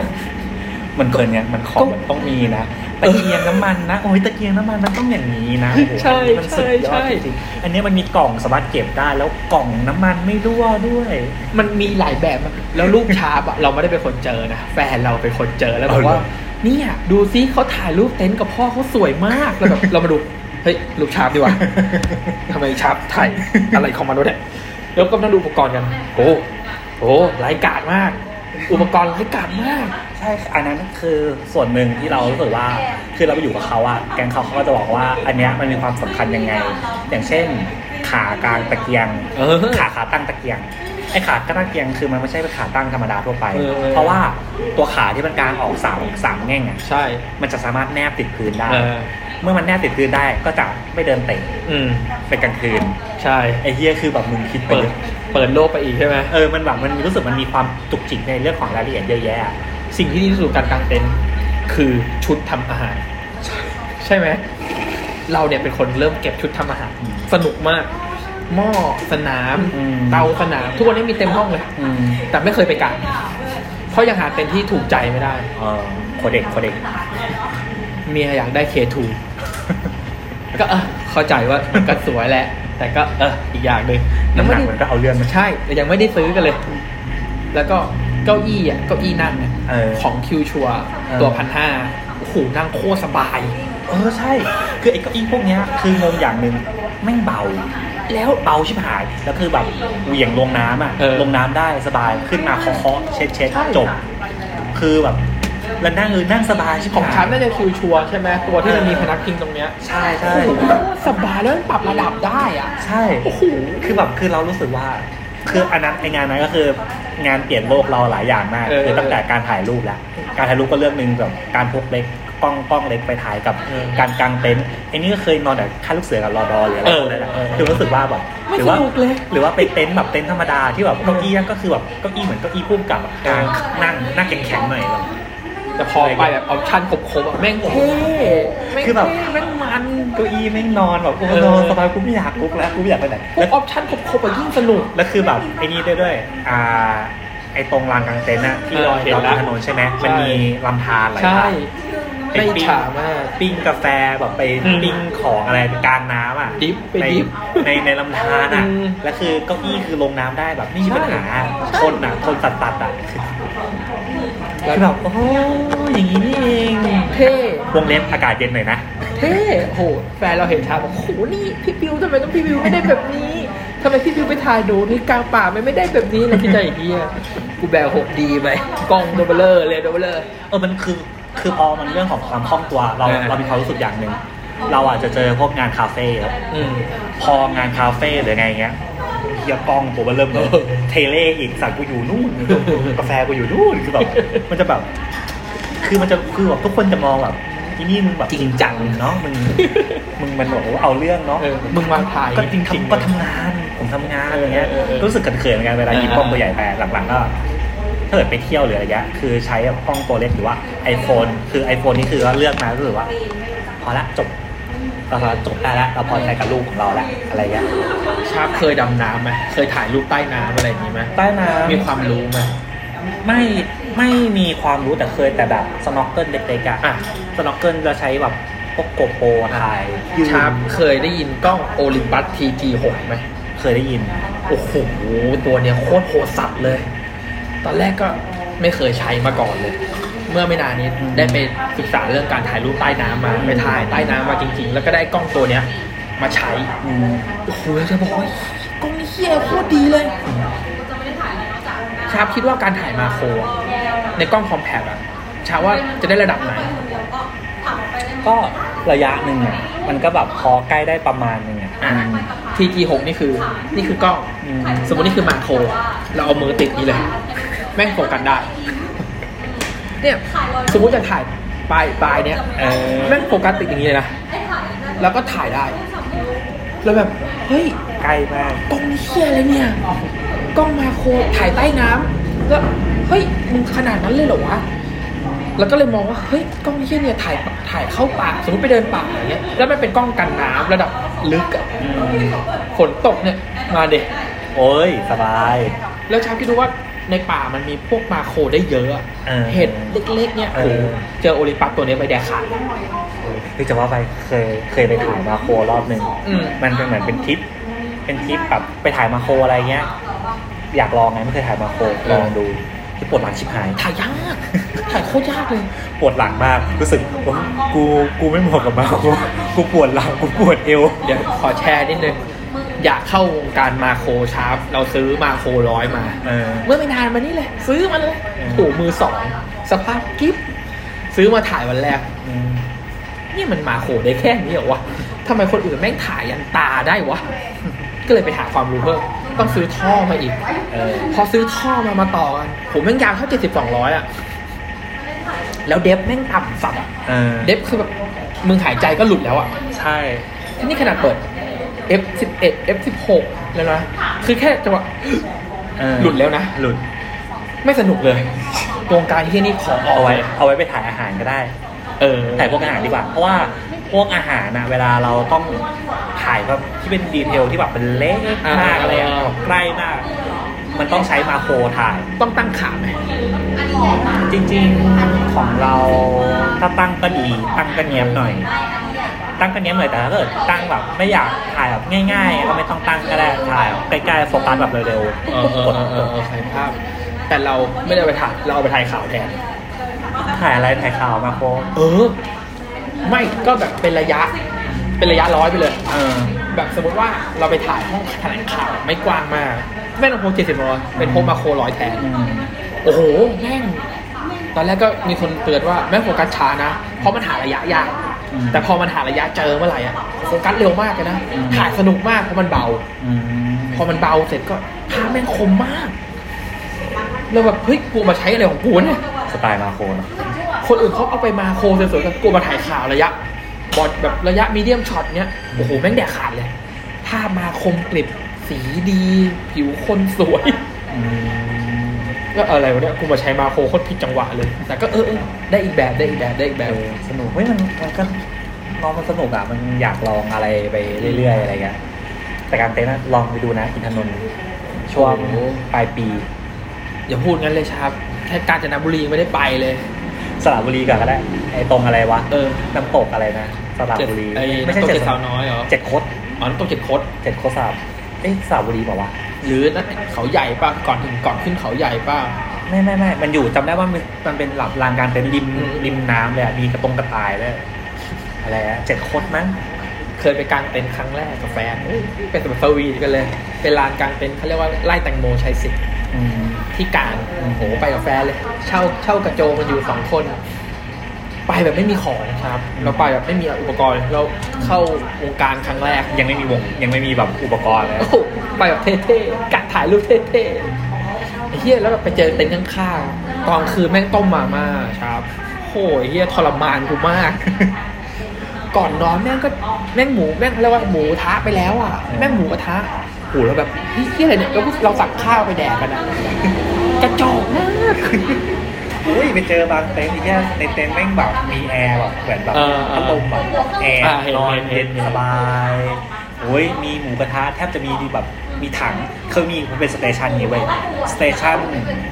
มันเกินเนี่ยมันของก็มันต้องมีนะตะเกียงน้ำมันนะโอ้ยตะเกียงน้ำมันมันต้องอย่างนี้นะโอ้โหใช่มันสุดยอใช่ดใช่จริงๆอันนี้มันมีกล่องสามารถเก็บได้แล้วกล่องน้ำมันไม่รั่วด้วย มันมีหลายแบบมากแล้วรูปชาร์ปอะเราไม่ได้เป็นคนเจอนะแฟนเราเป็นคนเจอแล้วบอกว่าเอาเหรอเนี่ยดูซิเขาถ่ายรูปเต็นท์กับพ่อเขาสวยมากแล้วแบบเรามาดูเฮ้ยรูปชาร์ปดีกว่าทำไมชาร์ปถ่ายอะไรของมันวะเนี่ยแล้วก็มาดูอุปกรณ์กันโอ้โหไร้กาดมาก อุปกรณ์ไร้กาดมาก ใช่อันนั้นคือส่วนหนึ่งที่เรารู้สึกว่าคือเราไปอยู่กับเขาอะแกงเขาเขาก็จะบอกว่า อันเนี้ยมันมีความสำคัญยังไง อย่างเช่น ขากลางตะเกียงเออขาขาตั้งตะเกียง ไอ้ขาตั้งตะเกียงคือมันไม่ใช่เป็นขาตั้งธรรมดาทั่วไป เออ เพราะว่าตัวขาที่มันกลางออกสามสามแง่งอะใช่มันจะสามารถแนบติดพื้นได้ เออเมื่อมันแนบติดพื้นได้ก็จะไม่เดินเตะอืมเป็นกลางคืนใช่ ไอ้เฮียคือแบบมึงคิดไปเปิดเยอะเปิดโลกไปอีกใช่ไหมเออมันแบบมันรู้สึกมันมีความจุกจิกในเรื่องของรายละเอียดเยอะแยะสิ่งที่ดีที่สุดการกางเต็นท์คือชุดทำอาหาร ใช่ไหมเราเนี่ยเป็นคนเริ่มเก็บชุดทำอาหารอืมสนุกมาก หม้อสนาม อืม เตาสนาม ทุกวันนี้มีเต็มห้องเลย อืมแต่ไม่เคยไปกางเพราะยังหาเต็นท์ที่ถูกใจไม่ได้ เออโคเด็กโคเด็ก เมียอยากได้ K2 ก็เออเข้าใจว่ามันก็สวยแหละ แต่ก็เอออีกอย่างหนึ่งน้ำหนักได้มันก็เอาเรื่องมันใช่ แต่ยังไม่ได้ซื้อกันเลย แล้วก็เก้าอี้อะเก้าอี้นั่งเนี่ยเออ ของคิวชัวเออตัวพันห้าโอ้โหนั่งโคตรสบาย เออใช่ คือไอ้เก้าอี้พวกเนี้ยคืองงอย่างหนึ่งแม่งเบา แล้วเบาชิบหาย แล้วคือแบบเหวี่ยงลงน้ำอะ เออ ลงน้ำได้สบายขึ้นมาเคาะๆเช็ดเช็ดใช่จบ คือแบบแล้วนั่งเออนั่งสบายชิบของหายฉันน่าจะคิวชัวใช่ไหมตัวที่มันเออมีพนักพิงตรงเนี้ยใช่ใช่ โอ้โหสบายแล้วมันปรับระดับได้อะ ใช่ โอ้โห คือแบบคือเรารู้สึกว่า คืออันนั้นไองานนั้นก็คืองานเปลี่ยนโลกเราหลายอย่างมากเออ คือตั้งแต่การถ่ายรูปแล้ว การถ่ายรูปก็เรื่องหนึ่งแบบการพกเล็ก กล้องกล้องเล็กไปถ่ายกับเออการกางเต็นท์ไอ้นี่ก็เคยนอนแบบค่ายลูกเสือกับรอดอหรืออะไรเออพวกนั้นแหละเออคือรู้สึกว่าแบบไม่หรือว่าสนุกเลยหรือว่าไปเต็นท์แบบเต็นท์ธรรมดาที่แบบเก้าอี้ก็คือแบบเก้าอี้เหมือนเก้าอี้พุ่มกับแบบกลางนั่งนั่งแข็งๆหน่อยแบบแต่พอไปแบบ option ครบๆอะแม่งเท่แม่งคือแบบเท่แม่งมันเก้าอี้แม่งนอนแบบโอ้เออนอนสบายกูไม่อยากลุกแล้วกูไม่อยากไปไหนแล้วพวก option ครบๆอะยิ่งสนุกแล้วคือแบบไอ้นี่ด้วยด้วยอ่าไอ้ตรงลานกลางเต็นท์อะที่เออลอยเห็นลอยละถนนใช่ไหมใช่มันมีลำธารไหลใช่ผ่าน ไม่อิจฉามาก ปิ้งกาแฟแบบไปอืมปิ้งของอะไรกลางน้ำอะดิฟไปในดิฟในในลำธารอะอืมแล้วคือเก้าอี้คือลงน้ำได้แบบไม่มีใช่ ปัญหาใช่ทนอะทนตัดตัดๆอะแล้คือวแบบโอ้อย่างนี้นี่เองเท่วงเล็บอากาศเย็นหน่อยนะ เท่โหแฟนเราเห็นชาบอกโหนี่พี่บิวทำไมต้องพี่บิวไม่ได้แบบนี้ทำไมพี่บิวไปถ่ายดูที่กลางป่าไม่ไม่ได้แบบนี้เราคิดใจอย่างนี้ยกูแบกหกดีไปกล้องโดเบลเลอร์เลยโดเบลเลอร์ เออมันคือ คือพอมันเรื่องของความคล่องตัว เราเออเรามีความรู้สึกอย่างหนึ่งเราอาจจะเจอพวกงานคาเฟ่ครับอืมพองานคาเฟ่หรือไงเงี้ยเฮียกล้องตัวมันเริ่มเออเทเล่อีกสั่งกูอยู่นู่นกาแฟกูอยู่นู่นคือแบบมันจะแบบ คือมันจะคือแบบทุกคนจะมองแบบที่นี่มึงแบบจริงจังเนาะมึงมึงมันบอกว่าเอาเรื่องเนาะเออมึงมาถ่ายก็จริงจริงทำก็ทำงานผมทำงานอะไรเงี้ยเออเออเออรู้สึกเขินๆเหมือนกันเวลาหยิบกล้องตัวใหญ่ไปหลังๆก็ถ้า เกิดไปเที่ยวหรืออะไรเงี้ยคือใช้กล้องตัวเล็กหรือว่า iPhone คือ iPhone นี่คือว่าเลือกมารู้สึกว่า พอละจบเราจบได้แล้วเราพอใจกับรูปของเราแล้วอะไรเงี้ยชาบเคยดำน้ำไหมเคยถ่ายรูปใต้น้ำอะไรอย่างนี้ไหมใต้น้ำมีความรู้ไหมไม่ไม่มีความรู้แต่เคยแต่แบบ snorkel เล็กๆอะอะ snorkel จะใช้แบบพวก GoPro ถ่ายยืนชาบเคยได้ยินกล้อง Olympus TG6 ไหมเคยได้ยิน โอ้โหตัวเนี้ยโคตรโหดสัตว์เลย ตอนแรกก็ไม่เคยใช้มาก่อนเลย เมื่อไม่นานนี้ได้ไปศึกษาเรื่องการถ่ายรูปใต้น้ำมาไปถ่ายใต้น้ำมาจริง ๆ แล้วก็ได้กล้องตัวเนี้ยมาใช้อืมโอ้โหจะบอกว่ากล้องนี้เฮียโคตรดีเลยชาบคิดว่าการถ่ายมาโครอะในกล้องคอมแพคอะชาว่าจะได้ระดับไหน ก็ระยะหนึ่งอะมันก็แบบพอใกล้ได้ประมาณหนึงอะอะ TG6 นี่คือ นี่คือกล้อง อืม สมมตินี่คือมาโคร เราเอามือติดนี้เลย แม่งโฟกัสได้ เนี่ยสมมติจะถ่ายปลายปลายเนี้ยเออแม่งโฟกัสติดอย่างนี้เลยนะแล้วก็ถ่ายได้ แล้วแบบเฮ้ยใกล้มากกล้องนี้เฮียอะไรเนี่ยกล้องมาโครถ่ายใต้น้ำแล้วเฮ้ยมึงขนาดนั้นเลยเหรอวะแล้วก็เลยมองว่าเฮ้ยกล้องนี้เฮียเนี่ยถ่ายถ่ายเข้าป่าสมมติไปเดินป่าอย่างเงี้ยแล้วมันเป็นกล้องกันน้ำระดับลึกอะอืมฝนตกเนี่ยมาเด็โอ้ยสบาย แล้วชาคิดดูว่า ในป่ามันมีพวกมาโครได้เยอะอะเออเห็ดเล็กๆเนี่ยเอโอ้อโหเจอโอลิมปัสตัวเนี้ยไปแดกขาดคือจะว่าไปเคยเคยไปถ่ายมาโครรอบหนึ่งอืมมันเป็นเหมือนเป็นทริป เป็นทริปแบบไปถ่ายมาโครอะไรเงี้ย อยากลองไงไม่เคยถ่ายมาโครลองดูที่ปวดหลังชิบหาย ถ่ายยาก ถ่ายโคตรยากเลย ปวดหลังมาก รู้สึกโอ๊ยกู กูไม่เหมาะกับมาโครกูปวดหลัง กูปวดเอว เดี๋ยวขอแชร์นิดนึง อยากเข้าวงการมาโครชาร์ปเราซื้อมาโครร้อยมา เออ เมื่อไม่นานมานี้เลย ซื้อมาเลยเออโอ้โหมือสองสภาพกิ๊บซื้อมาถ่ายวันแรก อืมนี่มันมาโครได้แค่นี้เหรอวะทำไมคนอื่นแม่งถ่ายยันตาได้วะ ก็เลยไปหาความรู้เพิ่ม ต้องซื้อท่อมาอีก เออ พอซื้อท่อมามาต่อกันผมแม่งยาวเท่าเจ็ดสิบสองร้อยอะแล้วเดฟแม่งต่ำสัตว์อะเออเดฟคือแบบมึงหายใจก็หลุดแล้วอะ ใช่ นี่ขนาดเปิด F11 F16 แล้วนะ คือแค่จังหวะเออหลุดแล้วนะ หลุด ไม่สนุกเลยวงการที่นี่ขอออกเอาไว้ เอาไว้ไปถ่ายอาหารก็ได้ เออถ่ายพวกอาหารดีกว่า เพราะว่าพวกอาหารนะเวลาเราต้องถ่ายแบบที่เป็นดีเทลที่แบบเป็นเล็กมากอะไรอะแบบใกล้มาก มันต้องใช้มาโครถ่าย ต้องตั้งขาไหมจริง ๆ ของเราถ้าตั้งก็ดีตั้งก็เนียบหน่อย ตั้งก็เนียบหน่อยแต่ถ้าเกิดตั้งแบบไม่อยากถ่ายแบบง่ายๆก็ไม่ต้องตั้งก็ได้ถ่ายใกล้ๆโฟกัสแบบเร็วเออเออเออเออเออใส่ภาพ แต่เราไม่ได้เอาไปถ่ายเราเอาไปถ่ายข่าวแทนถ่ายอะไรถ่ายข่าวมาโครเออ ไม่ก็แบบเป็นระยะ เป็นระยะร้อยไปเลยเออแบบสมมติว่าเราไปถ่ายห้องแถลงข่าวไม่กว้างมากไม่ต้องโพเจ็ดสิบร้อยเป็นโพมาโคร้อยแทนอืมโอ้โหแม่งตอนแรกก็มีคนเตือนว่าแม่งโฟกัสช้านะ เพราะมันหาระยะยากอืม แต่พอมันหาระยะเจอเมื่อไหร่อะโฟกัสเร็วมากเลยนะอืมถ่ายสนุกมากเพราะมันเบาอืมพอมันเบาเสร็จก็ภาพแม่งคมมากแล้วแบบเฮ้ยกูมาใช้อะไรของกูเนี่ยสไตล์มาโครเนอะคนอื่นเขาเอาไปมาโครสวยๆกันกูมาถ่ายข่าวระยะ บอดแบบระยะมีเดียมช็อตเนี้ยโอ้โหแม่งแดกขาดเลยภาพมาคมกริบสีดี ผิวคนสวยอืม ก็อะไรวะเนี่ยกูมาใช้มาโครโคตรผิดจังหวะเลย แต่ก็เออเออได้อีกแบบได้อีกแบบได้อีกแบเอบอสนุกเฮ้ยมันมันก็น้องมันสนุกอะมันอยากลองอะไรไปเรื่อย ๆ อะไรเงี้ยแต่การเต้นนะลองไปดูนะอินทนนท์ช่วงโอ้โหปลายปีอย่าพูดงั้นเลยครับแค่กาญจนบุรียังไม่ได้ไปเลยสระบุรีก่อนก็ได้ไอ้ตรงอะไรวะเออน้ำตกอะไรนะสระบุรีไอ้ไม่ใช่น้ำตกเจ็เจ็ดดสาวน้อยเหรอเจ็ดคดอ๋อน้ำตกเจ็ดคดเจ็ดคดสระเอ้ยสระบุรีบอกว่าวหรือนั่นเขาใหญ่ป่ะก่อนถึงก่อนขึ้นเขาใหญ่ป่ะะไม่ไม่ไม่มันอยู่จำได้ว่ามันมันเป็นหลับลานกลารเต็นท์ริมอืมริมน้ำเลยอะมีกระตรงกระต่ายเลยอะไรอะเจ็ดคดมั้งเคยไปกางเต็นท์ครั้งแรกกับแฟนเอ้ยเป็นแบบสวีทกันเลย เป็นลานกางเต็นท์เขาเรียกว่าไล่แตงโมชัยสิทธิ์อืมที่กลางโอ้โหไปกับแฟนเลย เช่าเช่ากระโจมกันอยู่สองคน ไปแบบไม่มีของครับ เราไปแบบไม่มีอุปกรณ์ เราเข้าวงการครั้งแรก ยังไม่มีวงยังไม่มีแบบอุปกรณ์เลยโอ้โหไปแบบเท่ๆกะถ่ายรูปเท่ๆไอ้เหี้ยแล้วแบบไปเจอเต็นท์ข้างๆตอนคืนแม่งต้มมาม่าครับโคเฮียทรมานกูมาก ก่อนนอนแม่งก็แม่งหมูแม่งเรียกว่าหมูกระทะไปแล้วอะแม่งหมูกระทะโหแล้วแบบเฮียอะไรเนี่ยแล้วเราสั่งข้าวไปแดกกันอะกระจอกมาก อุ้ยไปเจอบางเต็นท์ที่แค่ในเต็นท์แม่งแบบมีแอร์แบบเหมือนแบบเออเออพัดลมแบบแอร์อ่าเห็นนอนเห็นเห็เย็นเห็น สบายโอ้ยมีหมูกระทะแทบจะมีแบบมีถังเคยมีมันเป็น station นี้เว้ยสเตชัน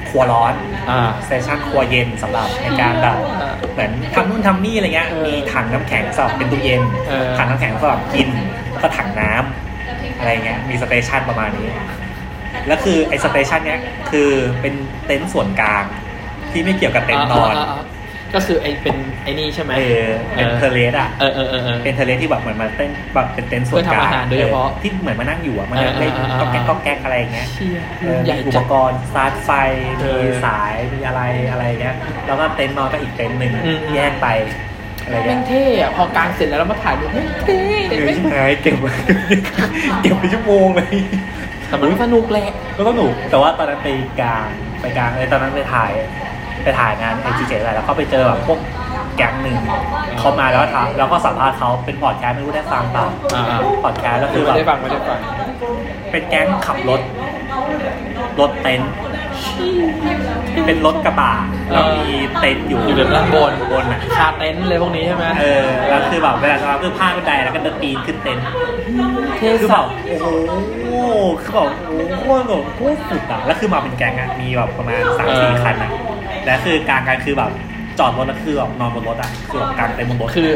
ครัวร้อน อ่า สเตชันครัวเย็นสำหรับในการแบบเออเหมือนทำนู่นทำนี่อะไรเงี้ยเออมีถังน้ำแข็งสำหรับเป็นตู้เย็นเออ ถังน้ำแข็งสำหรับกินแล้วก็ถังน้ำอะไรเงี้ยมีสเตชันประมาณนี้ แล้วคือไอ้สเตชันเนี้ยคือเป็นเต็นท์ส่วนกลาง ที่ไม่เกี่ยวกับเต็นท์นอนาาาก็คือไอเป็นไอนี่ใช่ไหมเออเป็นเทเลสอะเออเออเออเออเป็นเทเลสที่แบบเหมือนมาเต้นแบบเป็นเต็นท์ส่วนกลางเพื่อทำอาหารโดยเฉพาะออที่เหมือนมานั่งอยู่อะมันเออเล่นเออเออก็แก๊กก็แก๊กอะไรเงี้ยเชี่ยเออใหญ่มีอุปจัดกรณ์สตาร์ทไฟเอมีอสายมีอะไรอะไรเงี้ยแล้วก็เต็นท์นอนก็อีกเต็นท์หนึ่งอืมแยกไปอะไรแม่เงี้งยเท่อะพอกลางเสร็จแล้วเรามาถ่ายรูปแม่งเท่เดี๋ยวแม่งชิบหายเก็บไว้เก็บไปชั่วโมงเลยแต่มันสนุกแหละแล้วก็หนุกแต่ว่าตอนนั้นไปกลางไปกลางเลยตอนนั้นไปถ่าย ไปถ่ายงานไอจีเจอะไรแล้วก็ไปเจอแบบพวกแก๊งหนึ่งเขามาแล้วถามแล้วก็สัมภาษณ์เขาเป็นพอดแคสต์ไม่รู้ได้ฟังเปล่าอ่า พอดแคสต์แล้วคือแบไม่บได้ฟังไม่ได้ฟังเป็นแก๊งขับรถ รถเต็นท์เป็นรถกระบะแล้วมีเต็นท์อยู่อยู่ด้านบนบนอะ คาเต็นท์เลยพวกนี้ใช่ไหมเออแล้วคือแบบเวลาจะมาคือพาดบันไดแล้วก็เดินปีนขึ้นเต็นท์ เท่คือสัแบบสโอ้โหคือแบบโอ้โหแบบโคตรสุดอะ แล้วคือมาเป็นแก๊งอะ มีแบบประมาณสามสี่คันอะ แล้วคือกลางกันคือแบบจอดรถแล้วคือแบบนอนบนรถอะคือแบบกลางเต็นท์บนรถคือ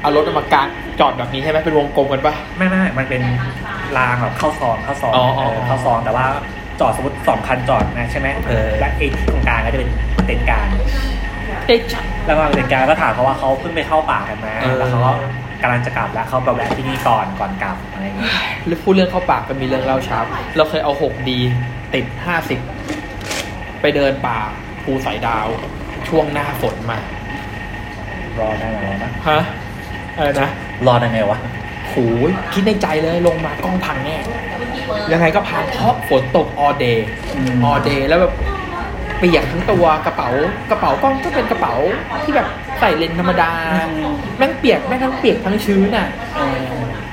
เอารถมากางจอดแบบนี้ใช่ไหมเป็นวงกลมกันปะไม่ไม่มันเป็นรางแบบเข้าซองเข้าซองอ๋ออ๋อเออเข้าซองแต่ว่าจอดสมมติสองคันจอดนะใช่ไหมเออและไอ้ที่ตรงกลางก็จะเป็นเต็นท์กลางเท่จัดแล้วมาเป็นเต็นท์กลางก็ถามเขาว่าเขาเพิ่งไปเข้าป่ากันมาเออแล้วเขาก็กำลังจะกลับแล้วเขาไปแวะที่นี่ก่อนก่อนกลับอะไรอย่างเงี้ยหรือพูดเรื่องเข้าปากก็มีเรื่องเล่าเช้าเราเคยเอาหกดีติดห้าสิบไปเดินป่า ภูสายดาว ช่วงหน้าฝนมา รอได้ไหมรอนะฮะอะไรนะ รอได้ไงวะโหยคิดในใจเลยลงมากล้องพังแน่ยังไงก็พังเพราะฝนตกออเดย์อืมออเดย์แล้วแบบเปียกทั้งตัวกระเป๋ากระเป๋ากล้องก็เป็นกระเป๋าที่แบบใส่เลนส์ธรรมดา แม่งเปียกแม่งทั้งเปียกทั้งชื้นอะเออ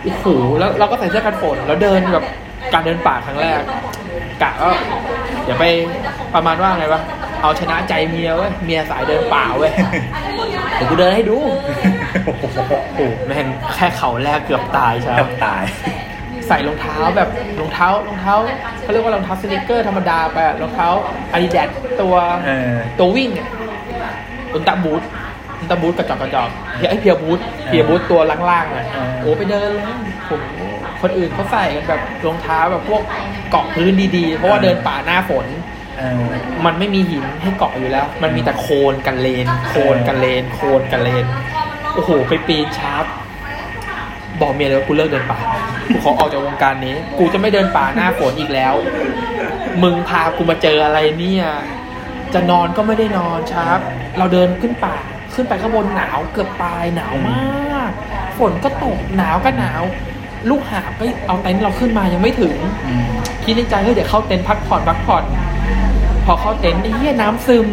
โอ้โหแล้วเราก็ใส่เสื้อกันฝนแล้วเดินแบบการเดินป่าครั้งแรกกะว่าอย่าไปประมาณว่าไงวะ เอาชนะใจเมียเว้ยเมียสายเดินป่าเว้ยเดี๋ยวกูเดินให้ดูโอ้โหแม่งแค่เข่าแรกเกือบตายใช่แทบตาย ใส่รองเท้าแบบรองเท้ารองเท้าเขาเรียกว่ารองเท้าสนิเกอร์ธรรมดาไปอะรองเท้าอาดิดาสตัวเออตัววิ่งเนี่ยอุลตร้าบูทอุลตร้าบูทกระจอกกระจอกเพียไอเพียบูทเพียบูทตัวล่างๆเลยเออโอ้ไปเดินเลยผมคนอื่นเขาใส่กันแบบรองเท้าแบบพวกเกาะพื้นดีๆ เพราะว่าเดินป่าหน้าฝนเออ มันไม่มีหินให้เกาะอยู่แล้ว มันมีแต่โคลนกันเลน โคลนกันเลน โคลนกันเลน โอ้โห ไปปีนชาร์ปบอกเมียเลยว่ากูเลิกเดินป่า กูขอออกจากวงการนี้ กูจะไม่เดินป่าหน้าฝนอีกแล้ว มึงพากูมาเจออะไรเนี่ย จะนอนก็ไม่ได้นอนชาร์ปเราเดินขึ้นป่า ขึ้นไปข้างบนหนาวเกือบตายหนาวมาก ฝนก็ตกหนาวก็หนาว ลูกหาบก็เอาเต็นท์เราขึ้นมายังไม่ถึงอืมคิดในใจเฮ้ยเดี๋ยวเข้าเต็นท์พักผ่อนพักผ่อน พอเข้าเต็นท์ไอ้เหี้ยน้ำซึม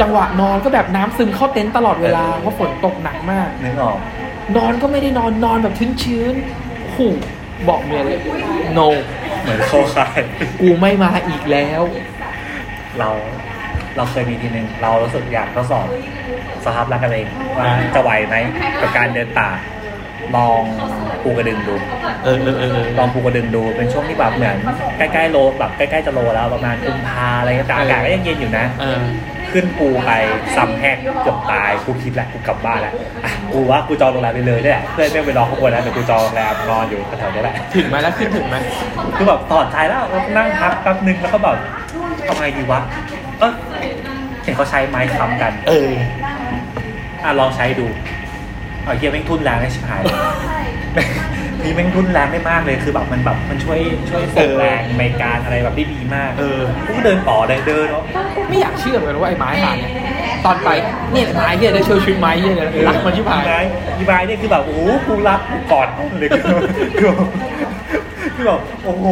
จังหวะนอนก็แบบน้ำซึมเข้าเต็นท์ตลอดเวลาเพราะฝนตกหนักมากนึกออกนอนก็ไม่ได้นอนนอนแบบชื้นๆโอ้โหบอกเมียเลย no เหมือนเข้าค่ายกูไม่มาอีกแล้ว เราเราเคยมีทีหนึ่งเรารู้สึกอยากทดสอบสภาพร่างกายตัวเองว่าจะไหวไหมกับการเดินป่า ลองภูกระดึงดูเออเออเออเออลองภูกระดึงดูเป็นช่วงที่แบบเหมือนใกล้ๆโลแบบใกล้ๆจะโลแล้วประมาณกุมภาอะไรเงี้ยแต่อากาศก็ยังเย็นอยู่นะเออขึ้นภูไปซ้ำแห้งเกือบตายกูคิดแหละกูกลับบ้านแล้วอะกูว่ากูจองโรงแรมไปเลยได้แหละเพื่อนไม่ไปรอข้างบนแล้วเดี๋ยวกูจองโรงแรมนอนอยู่แถวๆนี้แหละถึงไหมแล้วขึ้นถึงไหมคือแบบถอดใจแล้วแล้วนั่งพักแป๊บนึงแล้วก็แบบทำไงดีวะเออเห็นเขาใช้ไม้ค้ำกัน เอออะลองใช้ดู เอาเฮียแม่งทุนแรงได้ชิบหายเลยนี่แม่งทุนแรงได้มากเลยคือแบบมันแบบมันช่วยช่วยส่งเออแรงในการอะไรแบบได้ดีมากเออกูก็เดินต่อเลยเดินเนาะไม่อยากเชื่อเหมือนกันว่าไอ้ไม้หาเนี่ยตอนไปเนี่ยไม้เฮียได้ช่วยชีวิตไม้เฮียเนี่ยรักมันที่ผายอีไม้อีไม้เนี่ยคือแบบโอ้โหกูรักกูกอดเลยคือคือคือแบบโอ้โห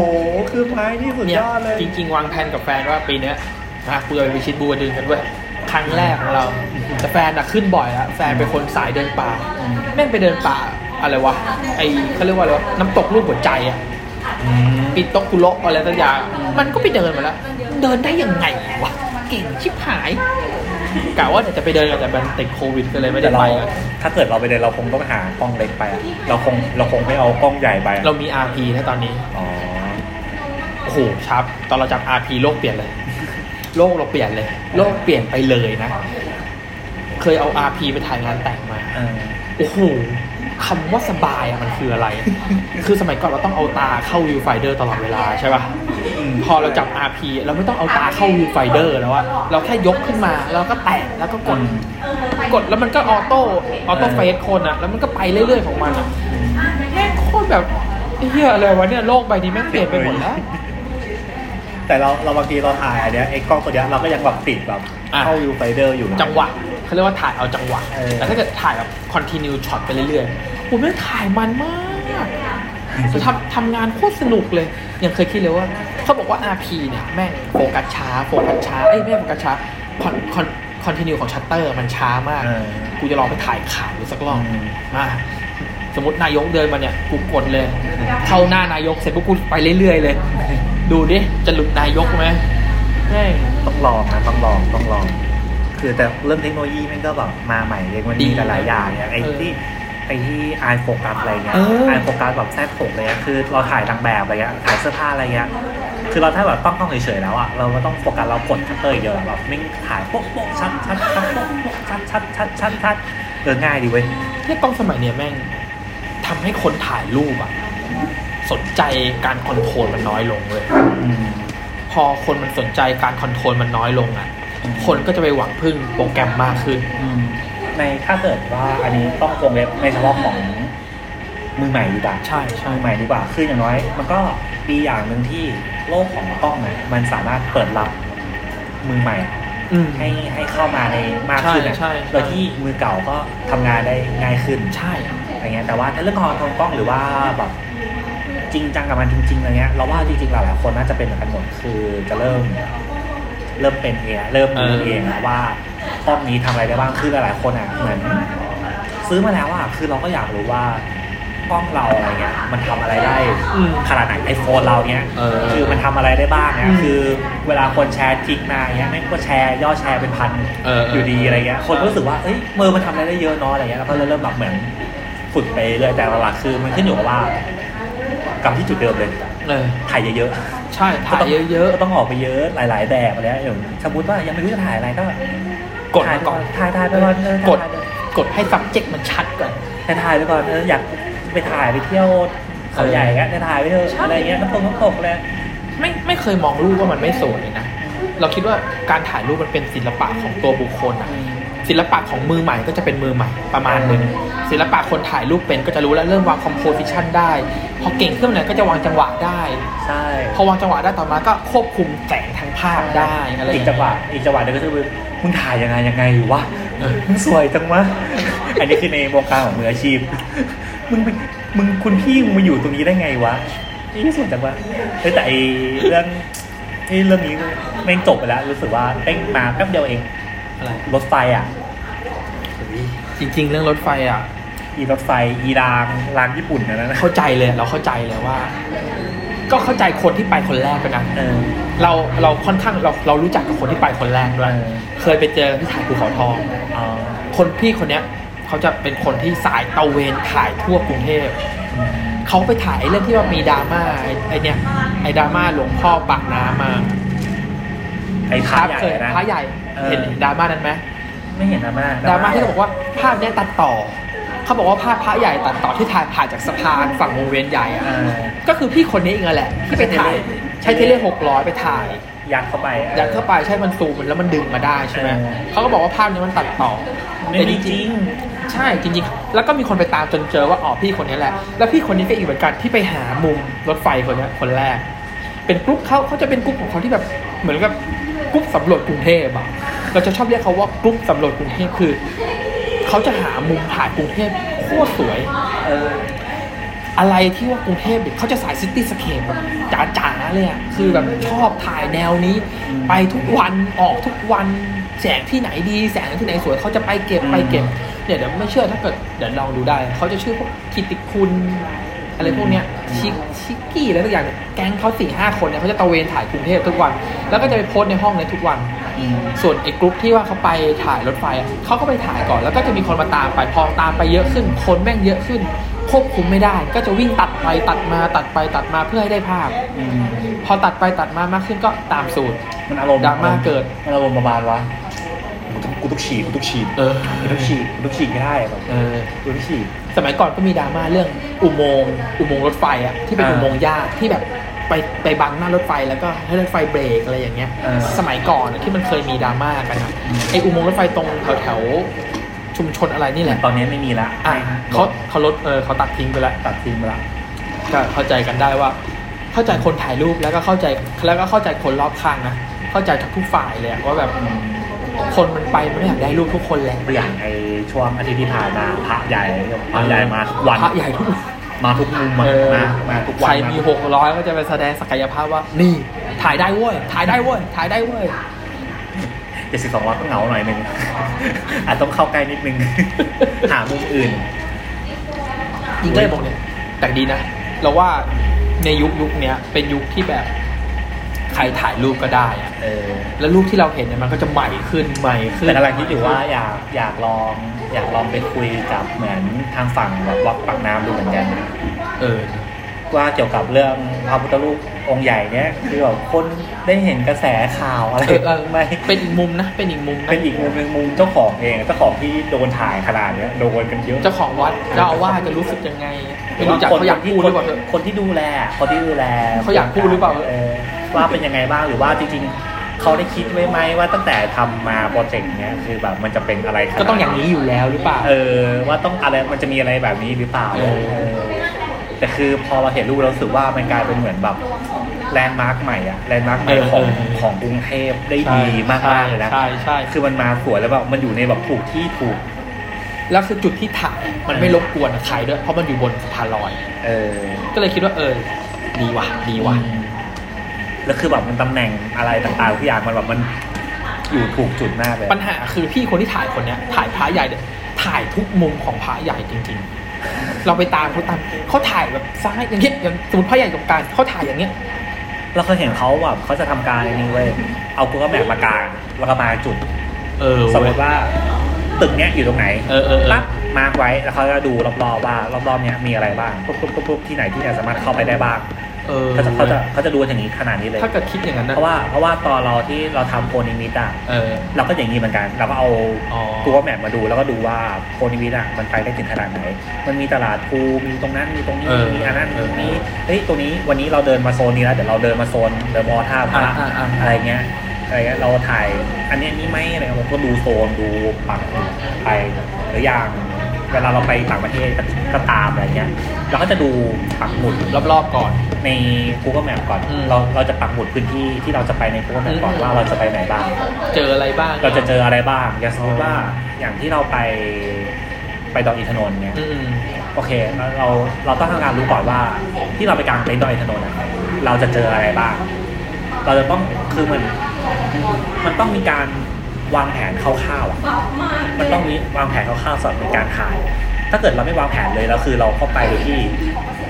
คือไม้นี่สุดเนี่ยยอดเลยจริง ๆ วางแผนกับแฟนว่าปีเนี้ยนะกูจะไปพิชิตบูกระดึงกันด้วย คครั้งแรกของเรา แต่แฟนอะขึ้นบ่อยแล้วแฟนเป็นคนสายเดินป่า แม่งไปเดินป่าอะไรวะ ไอเขาเรียกว่าอะไรวะ น้ำตกรูปหัวใจอะอืมปิดโตกกุโละอะไรสักอย่างมันก็ไปเดินมาแล้ว เดินได้ยังไงวะ เก่งชิบหายกะว่าเดี๋ยวจะไปเดินกันแต่มันติดโควิดก็เลยไม่ได้แต่ไปเรากันถ้าเกิดเราไปเดินเราคงต้องหากล้องเล็กไปอะเราคงเราคงไม่เอากล้องใหญ่ไปอะเรามี RP นะตอนนี้ อ๋อ โอ้โหชับ ตอนเราจับ RP โลกเปลี่ยนเลย โลกเราเปลี่ยนเลย โลกเปลี่ยนไปเลยนะ เคยเอา RP ไปถ่ายงานแต่งมาเออโอ้โหคำว่าสบายอะมันคืออะไร คือสมัยก่อนเราต้องเอาตาเข้าวิวไฟเดอร์ตลอดเวลาใช่ป่ะ พอเราจับ RP เราไม่ต้องเอาตาเข้า viewfinder แล้วอะเราแค่ยกขึ้นมา แล้วก็แตะแล้วก็กด กดแล้วมันก็ auto auto face คนอะแล้วมันก็ไปเรื่อยๆของมันอะแม่งโคตรแบบเฮียอะไรวะเนี่ยโลกใบนี้แม่งเปลี่ยนไปหมดแล้ว แต่เราเราบางทีเราถ่ายอันเนี้ยไอ้กล้องตัวเนี้ยเราก็ยังแบบติดแบบอะ เข้า viewfinder อยู่นะ จังหวะเขาเรียกว่าถ่ายเอาจังหวะ เออ แต่ถ้าเกิดถ่ายแบบ continuous shot ไปเรื่อยๆผมแม่งถ่ายมันมาทำทำงานโคตรสนุกเลย ยังเคยคิดเลยว่า เขาบอกว่า RP เนี่ยแม่งโฟกัสช้า โฟกัสช้า เอ้ยไม่ใช่โฟกัสช้า con con continuous ของชัตเตอร์มันช้ามาก เออ กูจะลองไปถ่ายข่าวดูสักรอบอืม มาสมมตินายกเดินมาเนี่ย กูกดเลย เข้าหน้านายกเสร็จปุ๊บกูไปเรื่อยๆเลย ดูดิ จะหลุดนายกไหมแม่งต้องลองนะต้องลองต้องลอง คือแต่เรื่องเทคโนโลยีมันก็แบบมาใหม่เลยมันดีมีหลายๆอย่างเนี่ยไอ้เออที่ไอ้ที่ eye focus อะไรเงี้ยเออ eye focus แบบ track ผมอะไรเงี้ยคือเราถ่ายนางแบบอะไรเงี้ยถ่ายเสื้อผ้าอะไรเงี้ยคือเราถ้าแบบตั้งกล้องเฉยๆแล้วอะเราไม่ต้องโฟกัสเรากดชัตเตอร์อย่างเดียวแบบแม่งถ่ายโป๊ะโป๊ะชัดชัดชัดโป๊ะโป๊ะชัดชัดชัดชัดชัดเออง่ายดีเว้ยเนี่ยกล้องสมัยเนี้ยแม่งทำให้คนถ่ายรูปอะ สนใจการ control มันน้อยลงเลยอืมพอคนมันสนใจการ control มันน้อยลงอะอืมคนก็จะไปหวังพึ่งโปรแกรมมากขึ้นอืมในถ้าเกิดว่าอันนี้ต้องวงเล็บในเฉพาะของมือใหม่ดีกว่าใช่ใช่มือใหม่ดีกว่าคืออย่างน้อย มันก็ดีอย่างหนึ่งที่โลกของกล้องเนี่ยมันสามารถเปิดรับมือใหม่อืมให้ให้เข้ามาในมากขึ้นนะใช่ใช่โดยที่มือเก่าก็ทำงานได้ง่ายขึ้นใช่อะไรเงี้ยแต่ว่าในเรื่องของกล้องหรือว่าแบบ จริงจังกับมันจริงๆอะไรเงี้ยเราว่าจริงๆหลายๆคนน่าจะเป็นเหมือนกันหมดคือจะเริ่มเริ่มเป็นเองเริ่มรู้เองอะว่ากล้องนี้ทำอะไรได้บ้างคือหลายๆคนอะเหมือนซื้อมาแล้วอะคือเราก็อยากรู้ว่ากล้องเราอะไรเงี้ยมันทำอะไรได้อืมขนาดไหนไอโฟนเราเนี้ยเออคือมันทำอะไรได้บ้างเนี่ยอืมคือเวลาคนแชร์ทริกมาเงี้ยแม่งก็แชร์ยอดแชร์เป็นพันเออเอออยู่ดีอะไรเงี้ยคนก็รู้สึกว่าเอ้ยมือมันทำอะไรได้เยอะเนาะอะไรเงี้ยแล้วก็เริ่มแบบเหมือนฝึกไปเรื่อยแต่หลักๆคือมันขึ้นอยู่กับว่า กลับที่จุดเดิมเลยเออถ่ายเยอะใช่ๆถ่ายเยอะก็ต้องออกไปเยอะหลาย ๆ แบบอะไรเงี้ยอย่างสมมติว่ายังไม่รู้จะถ่ายอะไรก็ๆกดถ่ายมาไปก่ก่ออนนถ่ายถ่ายไปก่อนเออกดถ่ายไปกดให้ subject มันชัดก่อนถ่ายถ่ายไปก่อนเอออยากไปถ่ายไปเที่ยวเขาใหญ่ก็จะถ่ายไปเถอะใช่อะไรเงี้ยน้ำตกน้ำตกเลยไม่ไม่เคยมองรูปว่ามันไม่สวยนะเราคิดว่าการถ่ายรูปมันเป็นศิลปะของตัวบุคคลอะ ศิลปะของมือใหม่ก็จะเป็นมือใหม่ประมาณหนึ่งศิลปะคนถ่ายรูปเป็นก็จะรู้แล้วเริ่มวางคอมโพสิชันได้ พอเก่งขึ้นมาหน่อยก็จะวางจังหวะได้ใช่พอวางจังหวะได้ต่อมาก็ควบคุมแสงทางภาพได้อะไรอีกจังหวะอีกจังหวะหนึงก็คือมึงถ่ายยังไงยังไงวะเออมึงสวยจังวะอันนี้คือในวงการของมืออาชีพมึงเป็นมึงคุณพี่มึงมาอยู่ตรงนี้ได้ไงวะนี่สวยจังวะเฮ้ยแต่ไอเรื่องไอเรื่องนี้แม่งจบไปแล้วรู้สึกว่าเป้งมาแป๊บเดียวเอง อะไรรถไฟอะ จริง ๆ เรื่องรถไฟอะ อีรถไฟ อีรางรางญี่ปุ่นนะนะเข้าใจเลยเราเข้าใจเลยว่า ก็เข้าใจคนที่ไปคนแรกไปนะเออเราเราค่อนข้างเราเรารู้จักกับคนที่ไปคนแรกด้วยเออเคยไปเจอที่ถ่ายภูเขาทองอ๋อคนพี่คนเนี้ยเขาจะเป็นคนที่สายตะเวนถ่ายทั่วกรุงเทพอืมเขาไปถ่ายไอ้เรื่องที่ว่ามีดราม่าไอ้ไอเนี้ยไอ้ดราม่าหลวงพ่อปากน้ำมาไอ้คพารับใหญ่เคยนะพระใหญ่เออเห็นดราม่านั้นไหมไม่เห็นดราม่าดราม่าที่เขาบอกว่าภาพเนี้ยตัดต่อเขาบอกว่าภาพพระใหญ่ตัดต่อที่ถ่ายผ่านจากสะพานฝั่งวงเวียนใหญ่อะเออก็คือพี่คนนี้เองแหละที่ไปถ่ายใช้เทเลหกร้อยไปถ่ายยัดเข้าไปยัดเข้าไปใช่มันซูมมันแล้วมันดึงมาได้ใช่ไหมเออเขาก็บอกว่าภาพนี้มันตัดต่อไม่มีจริง ใช่จริงๆ แล้วก็มีคนไปตามจนเจอว่าอ๋อพี่คนนี้แหละ แล้วพี่คนนี้ก็อีกเหมือนกันที่ไปหามุมรถไฟคนเนี้ยคนแรก เป็นกรุ๊ปเขาเขาจะเป็นกรุ๊ปของเขาที่แบบเหมือนกับ กรุ๊ปสำรวจกรุงเทพอะเราจะชอบเรียกเขาว่ากรุ๊ปสำรวจกรุงเทพคือเขาจะหามุมถ่ายกรุงเทพโคตรสวยเอออะไรที่ว่ากรุงเทพเนี่ยเขาจะสาย cityscape แบบจ๋าๆเลยอะคือแบบชอบถ่ายแนวนี้อืมไปทุกวันออกทุกวันแสงที่ไหนดีแสงที่ไหนสวยเขาจะไปเก็บไปเก็บเนี่ยเดี๋ยวไม่เชื่อถ้าเกิดเดี๋ยวลองดูได้ เขาจะชื่อพวกกิติคุณ อะไรพวกเนี้ยชิคชิคกี้อะไรทุกอย่างเนี่ยแก๊งเขาสี่ห้าคนเนี่ยเขาจะตระเวนถ่ายกรุงเทพทุกวัน แล้วก็จะไปโพสต์ในห้องในทุกวันอืมส่วนไอ้กรุ๊ปที่ว่าเขาไปถ่ายรถไฟอะเขาก็ไปถ่ายก่อน แล้วก็จะมีคนมาตามไปพอตามไปเยอะขึ้น คนแม่งเยอะขึ้น ควบคุมไม่ได้ ก็จะวิ่งตัดไปตัดมาตัดไปตัดมาเพื่อให้ได้ภาพอืมพอตัดไปตัดมามากขึ้นก็ตามสูตรมันอารมณ์ดราม่าเกิดมันอารมณ์ประมาณว่า กูต้องฉีดกูต้องฉีดเออกูต้องฉีดกูต้องฉีดไม่ได้แบบเออ กูต้องฉีด สมัยก่อนก็มีดราม่าเรื่องอุโมงค์อุโมงค์รถไฟอะที่เป็นอ่าอุโมงค์หญ้าที่แบบไปไปบังหน้ารถไฟแล้วก็ให้รถไฟเบรกอะไรอย่างเงี้ย อ่าสมัยก่อนอะที่มันเคยมีดราม่ากันอะอืม ไออุโมงค์รถไฟตรงแถวแถวๆชุมชนอะไรนี่แหละตอนนี้ไม่มีละอะเขาเขาลดเออเขาตัดทิ้งไปแล้ว ตัดทิ้งไปละ ก็เข้าใจกันได้ว่า เข้าใจคนถ่ายรูปแล้วก็เข้าใจแล้วก็เข้าใจคนรอบข้างนะเข้าใจทุกฝ่ายเลยอะว่าแบบอืม คนมันไปมันไม่อยากได้รูปทุกคนแหละอย่างไอช่วงอาทิตย์ที่ผ่านมาพระใหญ่พระใหญ่มาทุกวันพระใหญ่ทุกมาทุกมุมมาเออมามาทุกวันใครมีหกร้อยก็จะไปแสดงศักยภาพว่า นี่ ถ่ายได้เว้ยถ่ายได้เว้ยถ่ายได้เว้ยเจ็ดสิบสองร้อยก็เหงาหน่อยหนึงอาจต้องเข้าใกล้นิดนึง หามุมอื่นยิงได้บอกเนี่ยแต่ดีนะ เราว่าในยุคยุคเนี้ยเป็นยุคที่แบบ ใครถ่ายรูปก็ได้อะเออแล้วรูปที่เราเห็นเนี่ยมันก็จะใหม่ขึ้นใหม่ขึ้นแต่กำลังคิดอยู่ว่าอยากอยากลอง อยากลองไปคุยกับเหมือนทางฝั่งแบบวัดปากน้ำดูเหมือนกันเออว่าเกี่ยวกับเรื่องพระพุทธรูปองค์ใหญ่เนี้ยคือแบบคนได้เห็นกระแสข่าวอะไรเออเออไหมเป็นอีกมุมนะเป็นอีกมุมนะเป็นอีกมุมหนึ่งมุมเจ้าของเองเจ้าของที่โดนถ่ายขนาดเนี้ยโดนกันเยอะเจ้าของวัดเจ้าอาวาสจะรู้สึกยังไงไม่รู้จักเขาอยากพูดหรือเปล่าเถอะคนที่ดูแลคนที่ดูแลเขาอยากพูดหรือเปล่าเออ ว่าเป็นยังไงบ้างหรือว่าจริงๆเขาได้คิดไว้ไหมว่าตั้งแต่ทำมา project เนี้ยคือแบบมันจะเป็นอะไรขนดก็ต้องอย่างนี้อยู่แล้วหรือเปล่าเออว่าต้องอะไรมันจะมีอะไรแบบนี้หรือเปล่าเออเออแต่คือพอเราเห็นรูปเรารู้สึกว่ามันกลายเป็นเหมือนแบบ landmark ใหม่อะ landmark ใหม่ของของกรุงเทพได้ดีมากๆเลยนะใช่ใช่คือมันมาสวยแล้วแบบมันอยู่ในแบบถูกที่ถูกแล้วคือจุดที่ถ่ายมันไม่รบกวนใครด้วยเพราะมันอยู่บนสะพานลอย เออ ก็เลยคิดว่าเออ ดีว่ะ ดีว่ะ แล้วคือแบบมันตำแหน่งอะไรต่างๆทุกอย่างมันแบบมันอยู่ถูกจุดมากเลย ปัญหาคือพี่คนที่ถ่ายคนเนี้ยถ่ายพระใหญ่เนี่ยถ่ายทุกมุมของพระใหญ่จริง ๆ เราไปตามเขาตามเขาถ่ายแบบซ้ายอย่างเงี้ยอย่างสมมติพระใหญ่ตรงกลางเขาถ่ายอย่างเงี้ยเราเคยเห็นเขาแบบเขาจะทำการอันนี้เว้ยเอากูก็แมปมากลางแล้วก็มาจุด เออสมมติว่าตึกเนี้ยอยู่ตรงไหนเออเออเออปั๊บ mark ไว้แล้วเขาจะดูรอบๆว่ารอบๆเนี้ยมีอะไรบ้างปุ๊บปุ๊บปุ๊บปุ๊บที่ไหนที่เนี่ยสามารถเข้าไปได้บ้าง เออเขาจะเขาจะเขาจะดูอย่างนี้ขนาดนี้เลย ถ้าเกิดคิดอย่างนั้นนะเพราะว่าเพราะว่าตอนเราที่เราทำโพธิ์นิมิตรอะเออเราก็อย่างนี้เหมือนกันเราก็เอาอ๋อตัว map มาดูแล้วก็ดูว่าโพธิ์นิมิตรอะมันไปได้ถึงขนาดไหน มันมีตลาดพลูมีตรงนั้นมีตรงนี้เออมีอันนั้นเออมีเฮ้ยตรงนี้วันนี้เราเดินมาโซนนี้แล้วเดี๋ยวเราเดินมาโซนเดอะมอลล์ท่าพระอ่าอ่าอ่าอะไรเงี้ยอะไรเงี้ยเราถ่ายอันนี้อันนี้ไหมอะไรเงี้ยผมก็ดูโซนดูปักไปหรืออย่าง เวลาเราไปต่างประเทศก็ก็ตามอะไรเงี้ยเราก็จะดูปักหมุดรอบๆก่อนใน Google Map ก่อนอืมเราเราจะปักหมุดพื้นที่ที่เราจะไปใน Google Map ก่อนอืมว่าเราจะไปไหนบ้าง เจออะไรบ้าง เราจะเจออะไรบ้างอย่างสมมติว่าอย่างที่เราไปไปดอยอินทนนท์เนี่ยอืมโอเคเราเราเราต้องทำการรู้ก่อนว่า ที่เราไปกางเต็นท์ดอยอินทนนท์อะเราจะเจออะไรบ้าง เราจะต้องคือมันมันต้องมีการ วางแผนคร่าวๆอะมันต้องมีวางแผนคร่าวๆสำหรับในการถ่าย ถ้าเกิดเราไม่วางแผนเลยแล้วคือเราเข้าไปโดยที่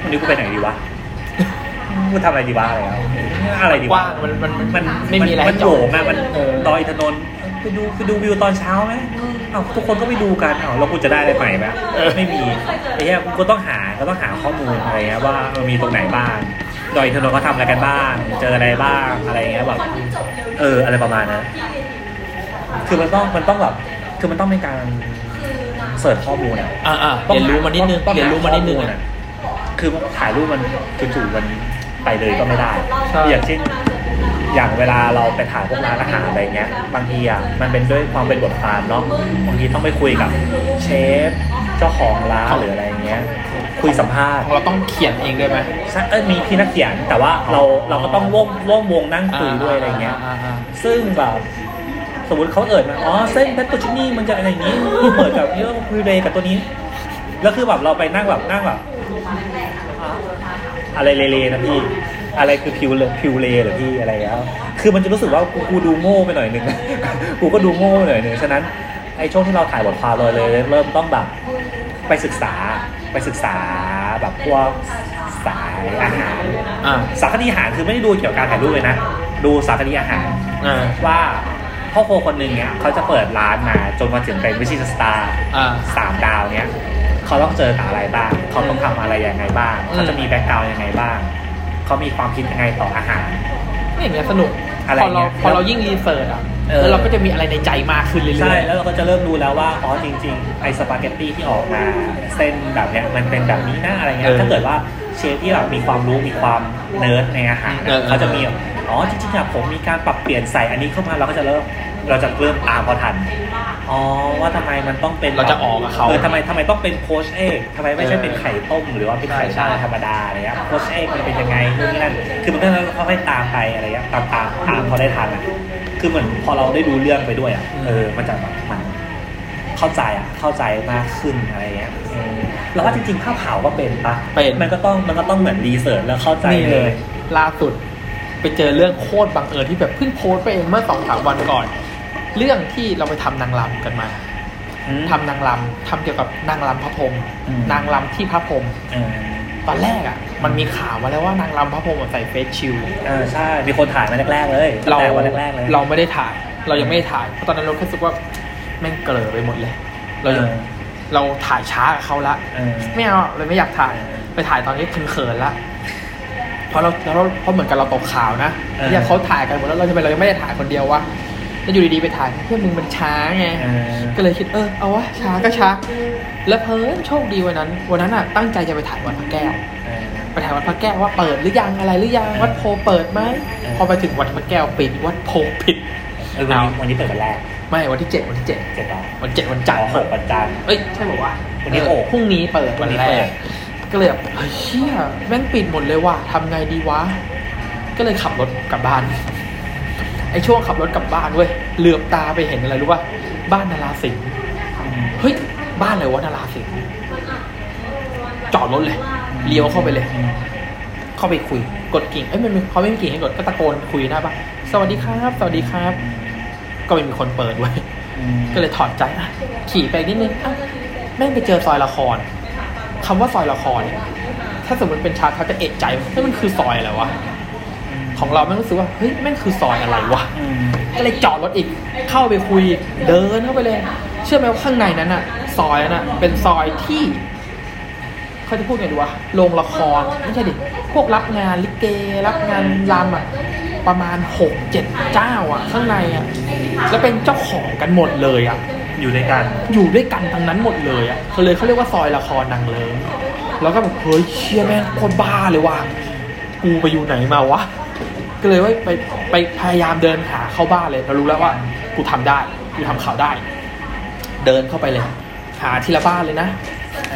วันนี้กูไปไหนดีวะกูทำอะไรดีวะอะไรอะอะไรดีกวะว้างมันมันมันมันไม่มีอะไรมันให้โหจงอะมันเออดอยอินทนนท์ไปดูไปดูวิวตอนเช้าไหมเอ้าทุกคนก็ไปดูกันเอ้าแล้วกูจะได้อะไรใหม่ไหมไม่มีไอ้เหี้ยกูต้องหาก็ต้องหาข้อมูลอะไรเงี้ยว่ามันมีตรงไหนบ้างดอยอินทนนท์เขาทำอะไรกันบ้าง เจออะไรบ้างอะไรเงี้ยแบบเอออะไรประมาณนั้น คือมันต้องมันต้องแบบคือมันต้องมีการเสิร์ชข้อมูลอะอ่าอ่าต้องเรียนรู้มานิดนึงต้องเรียนรู้มานิดนึงข้ออะอะคือถ่ายรูปมันจู่ๆมันไปเลยก็ไม่ได้ใช่อย่างเช่นอย่างเวลาเราไปถ่ายพวกร้านอาหารอะไรเงี้ย บางทีอะมันเป็นด้วยความเป็นบทบาทเนาะบางทีต้องไปคุยกับเชฟเจ้าของร้านหรืออะไรเงี้ย คุยสัมภาษณ์เราต้องเขียนเองด้วยไหมใช่เอ้ยมีพี่นักเขียนแต่ว่าเราเราก็ต้องร่วมร่วมวงนั่งคุยด้วยอะไรเงี้ยาอ่าซึ่งแบบ สมมติเขาเอิดมาอ๋อเส้นเพชรตูชินี่มันจะอะไรอย่างนี้เปิดกับเยอะคุยเรกับตัวนี้ แล้วคือแบบเราไปนั่งแบบนั่งแบบอะอะไรเลๆนะพี่ อะไรคือพิวเลพิวเลหรือพี่อะไรแล้วคือมันจะรู้สึกว่ากูกูดูโง่ไปหน่อยหนึ่งกูก็ดูโง่ไปหน่อยหนึ่งฉะนั้นไอ้ช่วงที่เราถ่ายบทความเราเลยเริ่มต้องแบบไปศึกษาไปศึกษาแบบพวกสายอาหารอ่าสารคดีอาหารคือไม่ได้ดูเกี่ยวกับการถ่ายรูปเลยนะ ดูสารคดีอาหารอ่าว่า พ่อครัวคนหนึ่งเนี่ยเขาจะเปิดร้านมาจนมาถึงเป็น Michelin star อ่า สามดาวเนี่ยเขาต้องเจอกับอะไรบ้าง เขาต้องทำอะไรยังไงบ้าง อืม เขาจะมี background ยังไงบ้าง เขามีความคิดยังไงต่ออาหารนี่อย่างเงี้ยสนุกอะไรพอเราเงี้ยพอเรายิ่ง research อะเออ แล้วเราก็จะมีอะไรในใจมากขึ้นเรื่อยๆ ใช่แล้วเราก็จะเริ่มรู้แล้วว่าอ๋อจริง ๆ ไอ้สปาเกตตี้ที่ออกมาเส้นแบบเนี้ยมันเป็นแบบนี้นะอะไรเงี้ยเออถ้าเกิดว่าเชฟที่แบบมีความรู้มีความเนิร์ดในอาหารเออเขาจะมีแบบ อ๋อจริงๆอะผมมีการปรับเปลี่ยนใส่อันนี้เข้ามาเราก็จะเริ่มเราจะเริ่มตามเขาทันอ๋อว่าทำไมมันต้องเป็นเราจะอ๋อกับเขาเออทำไมทำไมต้องเป็น poached egg ทำไมไม่ใช่เป็นไข่ต้มหรือว่าเป็นไข่ใช่ดาวใช่ธรรมดาอะไรเงี้ย poached egg มันเป็นยังไงนู่นนี่นั่นคือมันก็ค่อยๆตามไปอะไรเงี้ยตามตามตามเขาได้ทันอะคือเหมือนพอเราได้ดูเรื่องไปด้วยอะเออมันจะแบบมันเข้าใจอะเข้าใจมากขึ้นอะไรเงี้ยเออแล้วว่าจริงๆภาพเผาก็เป็นปะเป็นมันก็ต้องมันก็ต้องเหมือนรีเสิร์ชแล้วเข้าใจนี่เลยล่าสุด ไปเจอเรื่องโคตรบังเอิญที่แบบเพิ่งโพสต์ไปเองเมื่อสองสามวันก่อน เรื่องที่เราไปทำนางรำกันมาอืมทำนางรำทำเกี่ยวกับนางรำพระพรหมอืมนางรำที่พระพรหมเออตอนแรกอะ มันมีข่าวมาแล้วว่านางรำพระพรหมใส่เฟซชิลด์เออใช่ มีคนถ่ายมาแรกๆเลยตั้งเราแต่วันแรกๆเลย เราไม่ได้ถ่าย เรายังไม่ได้ถ่ายเพราะตอนนั้นเราแค่รู้สึกว่าแม่งเกลอไปหมดเลย เรายังเออเราถ่ายช้ากับเขาละเออไม่เอาเลยไม่อยากถ่าย ไปถ่ายตอนนี้เขินๆละเพ ราะเราแล้วเราเพราะเหมือนกับเราตกข่าวนะเออเนี่ยเขาถ่ายกันหมดแล้วเราทำไมเรายังไม่ได้ถ่ายคนเดียววะแล้วอยู่ดีๆไปถ่ายเพื่อนมึงมันช้าไงเออก็เลยคิดเออเอาวะช้าก็ช้าแล้วเพิ่นโชคดีวันนั้น วันนั้นอะตั้งใจจะไปถ่ายวัดพระแก้วเออไปถ่ายวัดพระแก้วว่าเปิดหรือยังอะไรหรือยังวัดโพเปิดไหมเออพอไปถึงวัดพระแก้วปิดวัดโพปิดเออวันนี้วันนี้เปิดวันแรกไม่วันที่เจ็ดวันที่เจ็ดเจ็ดต่อวันเจ็ดวันจันทอ๋อร์หกวันจันทร์เอ้ยใช่บอกว่าวันนี้เออโอ้พรุ่งนี้เปิดวันวันนี้แรเปิกด ก็เลยแบบเฮ้ยเชี่ยแม่งปิดหมดเลยว่ะทำไงดีวะ ก็เลยขับรถกลับบ้าน ไอช่วงขับรถกลับบ้านเว้ยเหลือบตาไปเห็นอะไรรู้ป่ะบ้านนาราสิงห์เฮ้ยบ้านอะไรวะนาราสิงห์จอดรถเลยเลี้ยวเข้าไปเลย เข้าไปคุย กดกิ่งเอ้ยมันมีเขาไม่มีกิ่งให้กดก็ตะโกนคุยหน้าบ้านสวัสดีครับ สวัสดีครับ ก็ไม่มีคนเปิดไว้ยก็เลยถอดใจอะขี่ไปนิดนึงอะแม่งไปเจอซอยละคร คำว่าซอยละครเนี่ยถ้าสมมติเป็นชาวเขาจะเอะใจว่าเฮ้ยมันคือซอยอะไรวะของเราแม่งรู้สึกว่าเฮ้ยแม่งคือซอยอะไรวะอืมก็เลยจอดรถอีกเข้าไปคุย เดินเข้าไปเลย เชื่อไหมว่าข้างในนั้นอะซอยนั้นอะเป็นซอยที่เขาจะพูดไงดีวะโรงละครไม่ใช่ดิพวกรับงานลิเก รับงานรำอะประมาณหกเจ็ดเจ้าอะข้างในอะแล้วเป็นเจ้าของกันหมดเลยอะ อยู่ด้วยกัน อยู่ด้วยกันทั้งนั้นหมดเลยอะเขาเลยเขาเรียกว่าซอยละครนางเลิงแล้วก็แบบเฮ้ยเชี่ยแม่งโคนบ้าเลยว่ะกูไปอยู่ไหนมาวะก็เลยว่าไปไปพยายามเดินหาเข้าบ้านเลยเรารู้แล้วว่ากูทำได้กูทำข่าวได้ เดินเข้าไปเลย หาทีละบ้านเลยนะ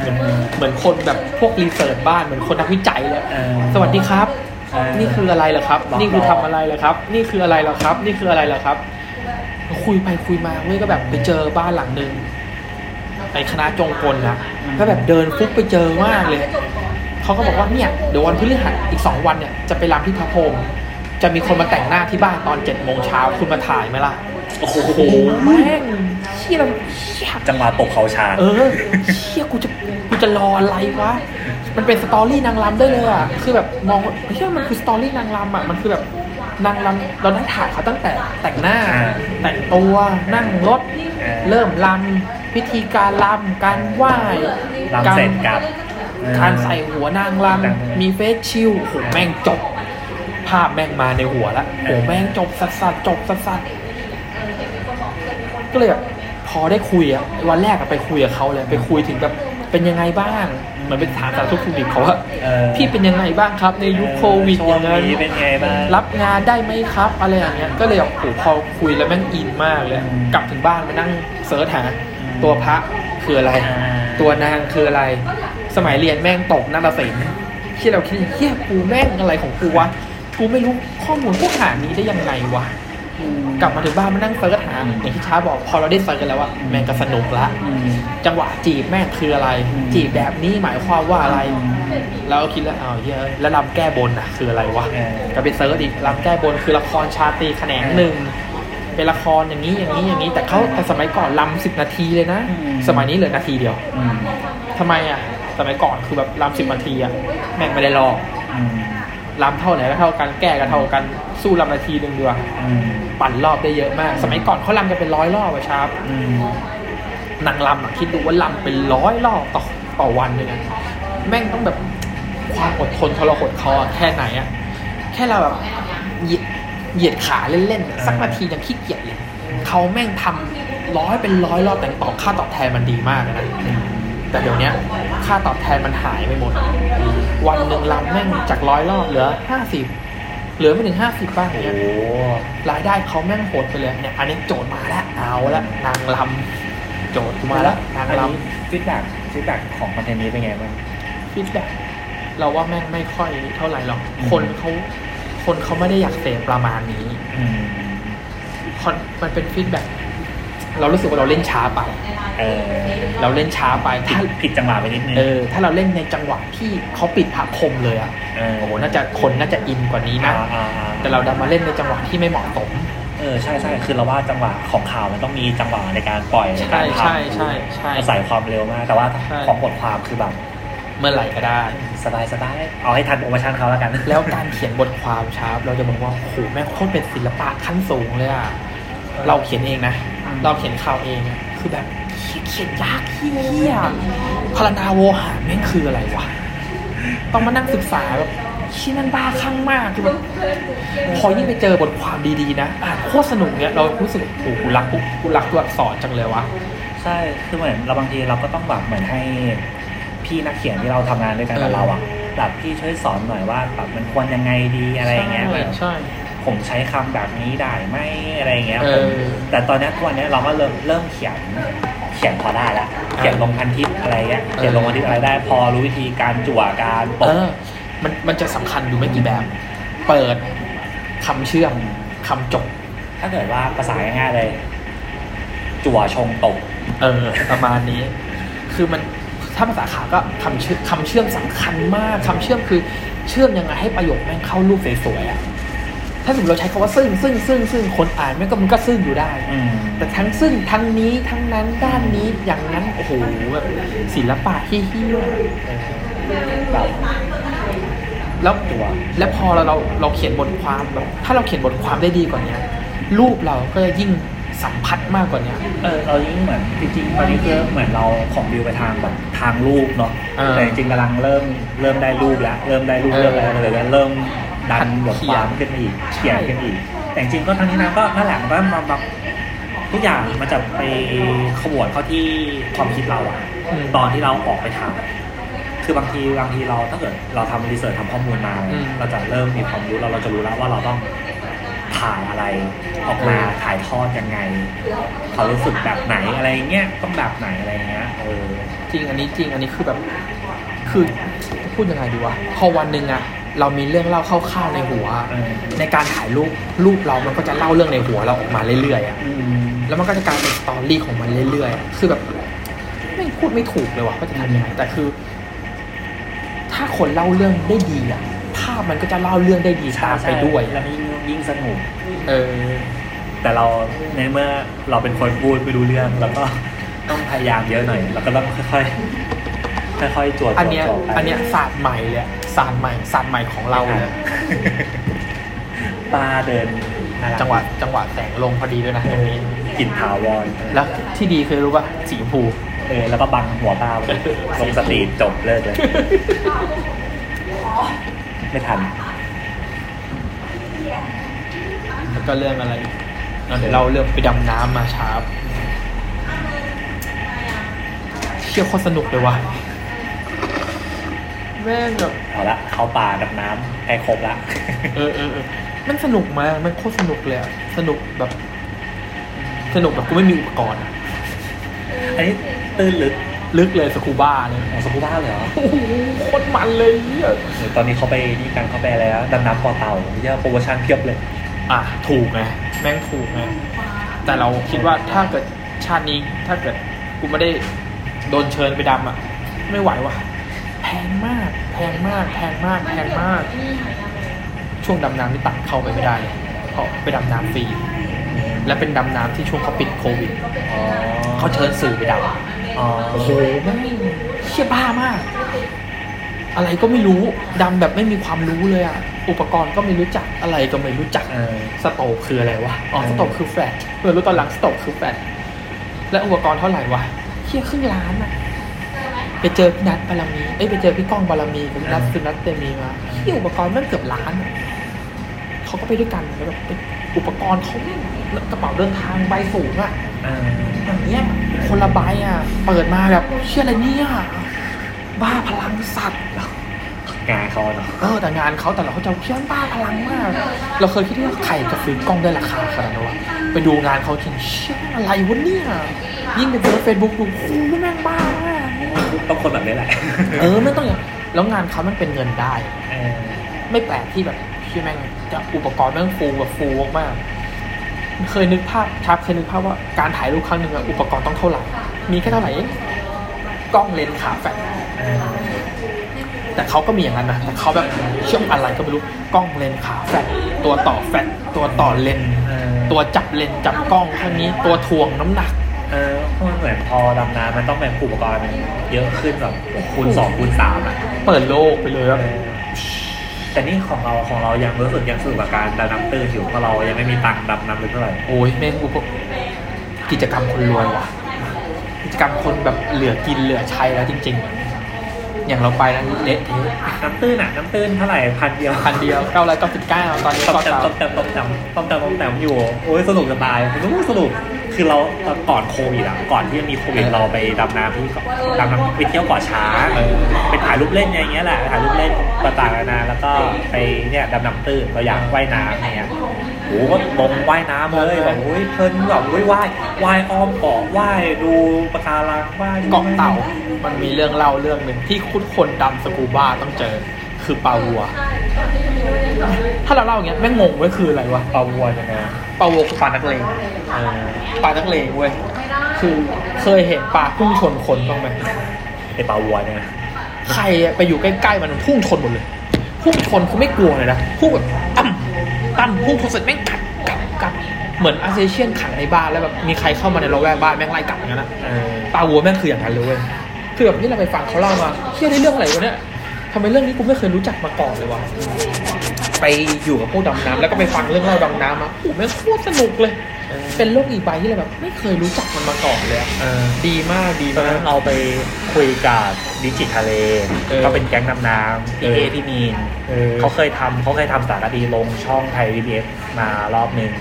เหมือนเหมือนคนแบบพวกรีเสิร์ชบ้านเหมือนคนนักวิจัยเลยเออสวัสดีครับเออนี่คืออะไรเหรอครับลองนี่คือลทำองอะไรเหรอครับ นี่คืออะไรเหรอครับ นี่คืออะไรเหรอครับ คุยไปคุยมาเว้ยก็แบบไปเจอบ้านหลังหนึ่งไปคณะจงกลนะก็แบบเดินฟุกไปเจอมากเลยเขาก็บอกว่าเนี่ยเดี๋ยววันพฤหัสอีกสองวันเนี่ยจะไปรำที่พระพรหมจะมีคนมาแต่งหน้าที่บ้านตอนเจ็ดโมงเช้าคุณมาถ่ายไหมล่ะโอ้โหโอ้โหแม่งเชี่ยเราเชี่ยจังหวะตกเขาชาญเออเชี่ยกูจะกูจะรออะไรวะมันเป็นสตอรี่นางรำได้เลยอะคือแบบมองว่าเฮ้ยมันคือสตอรี่นางรำอะมันคือแบบ นางรำเราได้ถ่ายเขาตั้งแต่แต่งหน้าอ่าแต่งตัวนั่งรถอ่าเริ่มรำพิธีการรำการไหว้รำเสร็จกลับการใส่หัวนางรแต่งำมีเฟซชิลโอ้โหแม่งจบ ภาพแม่งมาในหัวละโอ้โหแม่งจบสัสสัสๆจบสัสสัสๆก็เลยแบบพอได้คุยอะวันแรกอะไปคุยกับเขาเลยไปคุยถึงแบบเป็นยังไงบ้าง เหมือนเป็นถามสารทุกข์สุขดิบเขาว่าเออพี่เป็นยังไงบ้างครับ ในยุคโควิดช่อวย่างงนั้นนี้เป็นไงบ้างรับงานได้ไหมครับอะไรอย่างเงี้ยก็เลยแบบโอ้โหพอคุยแล้วแม่งอินมากเลยอืมกลับถึงบ้านมานั่ง search หาอืมตัวพระคืออะไรอ่าตัวนางคืออะไร สมัยเรียนแม่งตกนาฏศิลป์ที่เราคิดเหี้ยกูแม่งอะไรของกูวะกูไม่รู้ข้อมูลพวกหานี้ได้ยังไงวะ กลับมาถึงบ้านมานั่ง search หาอืมอย่างที่ช้าบอกพอเราได้ search กันแล้วว่าแม่งก็สนุกละอืมจังหวะจีบแม่งคืออะไรอืมจีบแบบนี้หมายความว่าอะไรอืมแล้วก็คิดแล้วอ้าวเหี้ยอะแล้วรำแก้บนอะคืออะไรวะเออก็ไป search อีกรำแก้บนคือละครชาตรีแขนงหนึ่งเป็นละครอย่างนี้อย่างนี้อย่างนี้ แต่เขาแต่สมัยก่อนลำสิบนาทีเลยนะอืมสมัยนี้เหลือนาทีเดียวอืมทำไมอะสมัยก่อนคือแบบลำสิบนาทีอะแม่งไม่ได้ลอกอืม ลำเท่าไหนก็เท่ากันแก้ก็เท่ากันสู้ลำนาทีหนึ่งดีกว่าอืมปั่นรอบได้เยอะมาก สมัยก่อนเขาลำกันเป็นร้อยรอบอะครับอืมนางลำอะคิดดูว่าลำเป็นร้อยรอบต่อต่อวันเลยนะแม่งต้องแบบความอดทนทรหดคอแค่ไหนอะแค่เราแบบเหยียดเหยียดขาเล่นๆอะสักนาทียังขี้เกียจเลยเขาแม่งทำร้อยเป็นร้อยรอบแต่ตอบค่าตอบแทนมันดีมากเลยนะ แต่เดี๋ยวเนี้ยค่าตอบแทนมันหายไปหมด วันหนึ่งรำแม่งจากร้อยรอบเหลือห้าสิบเหลือไม่ถึงห้าสิบบ้างอย่างโอ้เงี้ยรายได้เขาแม่งโหดไปเลยเนี่ยอันนี้โจทย์มาแล้วเอาละนางรำโจทย์กูมาแล้วนางรำอันนี้ feedback feedback ของ content นี้เป็นไงบ้างfeedback เราว่าแม่งไม่ค่อยเท่าไหร่หรอกอืมคนเขาคนเขาไม่ได้อยากเสพประมาณนี้อืมคอนมันเป็น feedback เรารู้สึกว่าเราเล่นช้าไป เออเราเล่นช้าไปผิถ้าดผิดจังหวะไปนิดนึงเออถ้าเราเล่นในจังหวะที่เขาปิดพระพรหมเลยอะเออโอ้โหน่าจะคนน่าจะอินกว่านี้นะอ่าอ่าอ่าแต่เราดันมาเล่นในจังหวะที่ไม่เหมาะสมเออใช่ใช่คือเราว่าจังหวะของข่าวมันต้องมีจังหวะในการปล่อยในใช่การทำใช่ใช่ใช่อาศัยความเร็วมาก แต่ว่าใช่ของบทความคือแบบเมื่อไหร่ก็ได้ สบายสบายเอาให้ทันโปรโมชั่นเขาแล้วกัน แล้วการเขียนบทความชาร์ปเราจะบอกว่าโอ้โหแม่งโคตรเป็นศิลปะขั้นสูงเลยอะเราเขียนเองนะอืม เราเขียนข่าวเองอะคือแบบเขียนเขียนยากเฮียพารณาโวหารแม่งคืออะไรวะต้องมานั่งศึกษาแบบชิ้นมันบ้าคลั่งมากคือแบบพอยิ่งไปเจอบทความดีๆนะอ่านโคตรสนุกเนี่ยเรารู้สึกโอ้โหกูรักกูรักตัวอักษรจังเลยวะใช่คือเหมือนเราบางทีเราก็ต้องแบบเหมือนให้พี่นักเขียนที่เราทำงานด้วยกันกับเออเราอะแบบพี่ช่วยสอนหน่อยว่าแบบมันควรยังไงดีอะไรอย่างเงี้ยใช่แบบใช่ ผมใช้คำแบบนี้ได้ไหมอะไรอย่างเงี้ยเอผมอแต่ตอนเนี้ยทุกวันเนี้ยเราก็เริ่มเริ่มเขียนเขียนพอได้แล้วเขียนลงพันทิปอะไรเงี้ยเขียนลงพันทิปอะไรได้ พอรู้วิธีการจั่วการปเอกอมันมันจะสำคัญอยู่ไม่กี่แบบ เปิดคำเชื่อมคำจบ ถ้าเกิดว่าภาษาง่ายๆเลย จั่วชงตก เออ ประมาณนี้ คือมันถ้าภาษาข่าวก็คำเชื่อมคำเชื่อมสำคัญมากคำเชื่อมคือเชื่อมยังไงให้ประโยคแม่งเข้ารูปสวยๆอะ ถ้าสมมติเราใช้คำว่าซึ่งซึ่งซึ่งซึ่งคนอ่านแม่งก็มันก็ซึ่งอยู่ได้อืมแต่ทั้งซึ่งทั้งนี้ทั้งนั้นด้านนี้อย่างนั้นโอ้โหแบบศิลปะที่เฮี้ยแบบแล้วจั่วแล้วพอเราเราเราเขียนบทความแบบถ้าเราเขียนบทความได้ดีกว่าเนี้ยรูปเราก็จะยิ่งสัมผัสมากกว่าเนี้ยเออเรายิ่งเหมือนจริงๆตอนนี้คือเหมือนเราของวิวไปทางแบบทางรูปเนาะเออแต่จริงๆกำลังเริ่มเริ่มได้รูปแล้วเริ่มได้รูปเออเริ่มอะไรเลยเริ่ม ดันบทความเขียนขึ้นมาอีกใช่เขียนขึ้นอีก แต่จริงๆก็ทั้งนี้นะก็นั่นแหละมันก็มาแบบทุกอย่างมันจะไปขบวนเข้าที่ความคิดเราอะอืมตอนที่เราออกไปทำคือบางทีบางทีเราถ้าเกิดเราทำรีเสิร์ชทำข้อมูลมาอืมเราจะเริ่มมีความรู้เราเราจะรู้แล้วว่าเราต้องถ่ายอะไรออกมาถ่ายทอดยังไงเขารู้สึกแบบไหนอะไรเงี้ยต้องแบบไหนอะไรเงี้ยเออจริงอันนี้จริงอันนี้คือแบบ คือจะพูดยังไงดีวะพอวันหนึ่งอะ เรามีเรื่องเล่าคร่าวๆในหัวเออในการถ่ายรูปรูปเรามันก็จะเล่าเรื่องในหัวเราออกมาเรื่อยๆอะอืมแล้วมันก็จะกลายเป็นสตอรี่ของมันเรื่อยๆอะคือแบบไม่พูดไม่ถูกเลยว่ะว่าจะทำยังไงแต่คือ ถ้าคนเล่าเรื่องได้ดีอะภาพมันก็จะเล่าเรื่องได้ดีตามไปด้วยแล้วยิ่งยิ่งสนุกเออ แต่เราในเมื่อเราเป็นคนพูดไม่รู้เรื่อง แล้วก็ต้องพยายามเยอะหน่อย แล้วก็ต้องค่อยๆ ค่อยๆจวดอันเนี้ยจวดไปอันเนี้ยศาสตร์ใหม่เลยอะศาสตร์ใหม่ศาสตร์ใหม่ของเราเลยตาเดินน่ารักจังหวะจังหวะแสงลงพอดีด้วยนะตรงนี้กลิ่นถาวรแล้วที่ดีคือรู้ป่ะสีชมพูเออแล้วก็บังหัวตาไปเลยลงสตรีทจบเลิกเลย ไม่ทันแล้วก็เรื่องอะไรอีกอะเดี๋ยวเราเรื่องไปดำน้ำมาช้าเชี่ยวโคตรสนุกเลยว่ะ แม่งแบบเอาละเข้าป่าดับน้ำใกล้ครบละเออเออเออมันสนุกมากมันโคตรสนุกเลยอะสนุกแบบ สนุกแบบกูไม่มีอุปกรณ์อะอันนี้ตื้นลึกลึกเลยสกูบ้าเลยของสกูบ้าเลยเหรอโอ้โหโคตรมันเลยเนี่ยเดี๋ยวตอนนี้เขาไปนี่กันเขาไปอะไรแล้วดำน้ำปอเต่าเยอะโปรโมชั่นเพียบเลย อะถูกไงแม่งถูกไงแต่เราคิดว่าถ้าเกิดชาตินี้ถ้าเกิดกูไม่ได้โดนเชิญไปดำอะ ไม่ไหวว่ะแพงมาก แพงมาก แพงมาก แพงมาก ช่วงดำน้ำนี่ตัดเข้าไปไม่ได้เลยเพราะไปดำน้ำฟรี และเป็นดำน้ำที่ช่วงเขาปิดโควิดอ๋อเขาเชิญสื่อไปดำอ๋อโอ้โหแม่งเชี่ยบ้ามาก อะไรก็ไม่รู้ดำแบบไม่มีความรู้เลยอะ อุปกรณ์ก็ไม่รู้จัก อะไรก็ไม่รู้จักเออสโตกคืออะไรวะ อ๋อเออสโตกคือแฟลชเพิ่งรู้ตอนหลังสโตกคือแฟลชและอุปกรณ์เท่าไหร่วะเชี่ยครึ่งล้านอะ ไปเจอพี่นัทบารมีเอ้ยไปเจอพี่ก้องบารมีกับพี่นัทสุนัทเตมีมาที่อุปกรณ์มันเกือบล้านอะเขาก็ไปด้วยกันแล้วแบบเป็นอุปกรณ์เขากระเป๋าเดินทางใบสูงอะเอออย่างเนี้ยคนละใบอะ เปิดมาแบบเชื่ออะไรเนี่ยบ้าพลังสัตว์งานเขาเนาะเออแต่งานเขาแต่เราเขาจะเชื่อบ้าพลังมาก เราเคยคิดว่าใครจะซื้อกล้องได้ราคาขนาดนั้นวะไปดูงานเขาจริงเชื่ออะไรวะเนี่ยยิ่งไปเจอเฟซบุ๊กดูโอ้โหแม่งบ้ามาก ต้องคนแบบนี้แหละ เออไม่ต้องอย่างแล้วงานเขามันเป็นเงินได้เออไม่แปลกที่แบบที่แม่งจะอุปกรณ์แม่งฟูแบบฟูมากๆเคยนึกภาพครับเคยนึกภาพว่าการถ่ายรูปครั้งหนึ่งอะอุปกรณ์ต้องเท่าไหร่ มีแค่เท่าไหร่เองกล้องเลนส์ขาแฟลชเออแต่เขาก็มีอย่างนั้นนะแต่เขาแบบเชื่อมอะไรก็ไม่รู้กล้องเลนส์ขาแฟลชตัวต่อแฟลชตัวต่อเลนส์เออตัวจับเลนส์จับกล้องแค่นี้ตัวทวงน้ำหนัก เออเพราะมันเหมือนพอดำน้ำมันต้องเป็นอุปกรณ์เยอะขึ้นแบบคูณสองคูณสามอะเปิดโลกไปเลยเอว่าอแต่นี่ของเราของเรายังรู้สึกยังสนุกกับการดำน้ำตื้นอยู่เพราะเรายังไม่มีตังค์ดำน้ำลึกเท่าไหร่โอ้ยแม่งอุปกิจกรรมคนรวยว่ะ กิจกรรมคนแบบเหลือกินเหลือใช้แล้วจริง ๆ อย่างเราไปนะเละเทะน้ำตื้นอะน้ำตื้นเท่าไหร่พันเดียวพันเดียวเก้าร้อยเก้าสิบเก้าตอนนี้ต้มก็จำต้มจำต้มจำต้มจำต้มจำอยู่โอ้ยสนุกจะตายสนุกสนุกคือเราตอนก่อนโควิดอะก่อนที่จะมีโควิดเราไปดำน้ำที่เกาะดำน้ำไปเที่ยวเกาะช้างไปถ่ายรูปเล่นอย่างเงี้ยแหละถ่ายรูปเล่นต่างๆนานาแล้วก็ไปเนี่ยดำน้ำตื้นเราอยากว่ายน้ำอย่างเงี้ย โอ้โหก็ลงว่ายน้ำเลยแบบโอ้ยเพลินแบบโอ้ยว่ายว่ายอ้อมเกาะว่ายดูปะการังว่ายเกาะเต่า มันมีเรื่องเล่าเรื่องหนึ่งที่คุณคนดำสกูบ้าต้องเจอคือปลาวัว ถ้าเราเล่าอย่างเงี้ยแม่งงงเว้ยคืออะไรวะปลาวัวยังไงปลาวัวคือปลานักเลงเออปลานักเลงเว้ยคือเคยเห็นปลาพุ่งชนคนบ้างไหมไอปลาวัวเนี่ยนะใครอะไปอยู่ใกล้ๆมันมันพุ่งชนหมดเลย พุ่งชนคือไม่กลัวเลยนะพุ่งแบบตั้ม ตั้มพุ่งชนเสร็จแม่งกัดกัดกัดเหมือนอาเซเชียนขังในบ้านแล้วแบบมีใครเข้ามาในระแวกบ้านแม่งไล่กัดอย่างนั้นนะเออปลาวัวแม่งคืออย่างนั้นเลยเว้ยคือแบบนี่เราไปฟังเขาเล่ามาเชื่อในเรื่องอะไรวะเนี่ยทำไมเรื่องนี้กูไม่เคยรู้จักมาก่อนเลยวะไปอยู่กับพวกดำน้ำแล้วก็ไปฟังเรื่องเล่าดำน้ำมาโอ้โหแม่งโคตรสนุกเลย เป็นโลกอีกใบที่เราแบบไม่เคยรู้จักมันมาก่อนเลยอะ เออดีมากดีตอนมานั้ก นเราไปคุยกับดิจิทะเลเออ ก็เป็นแก๊งดำน้ำเอพี่อเอพี่มีน เออ เขาเคยทำเขาเคยทำสารคดีลงช่องไทยวีบีเอสมารอบหนึ่ง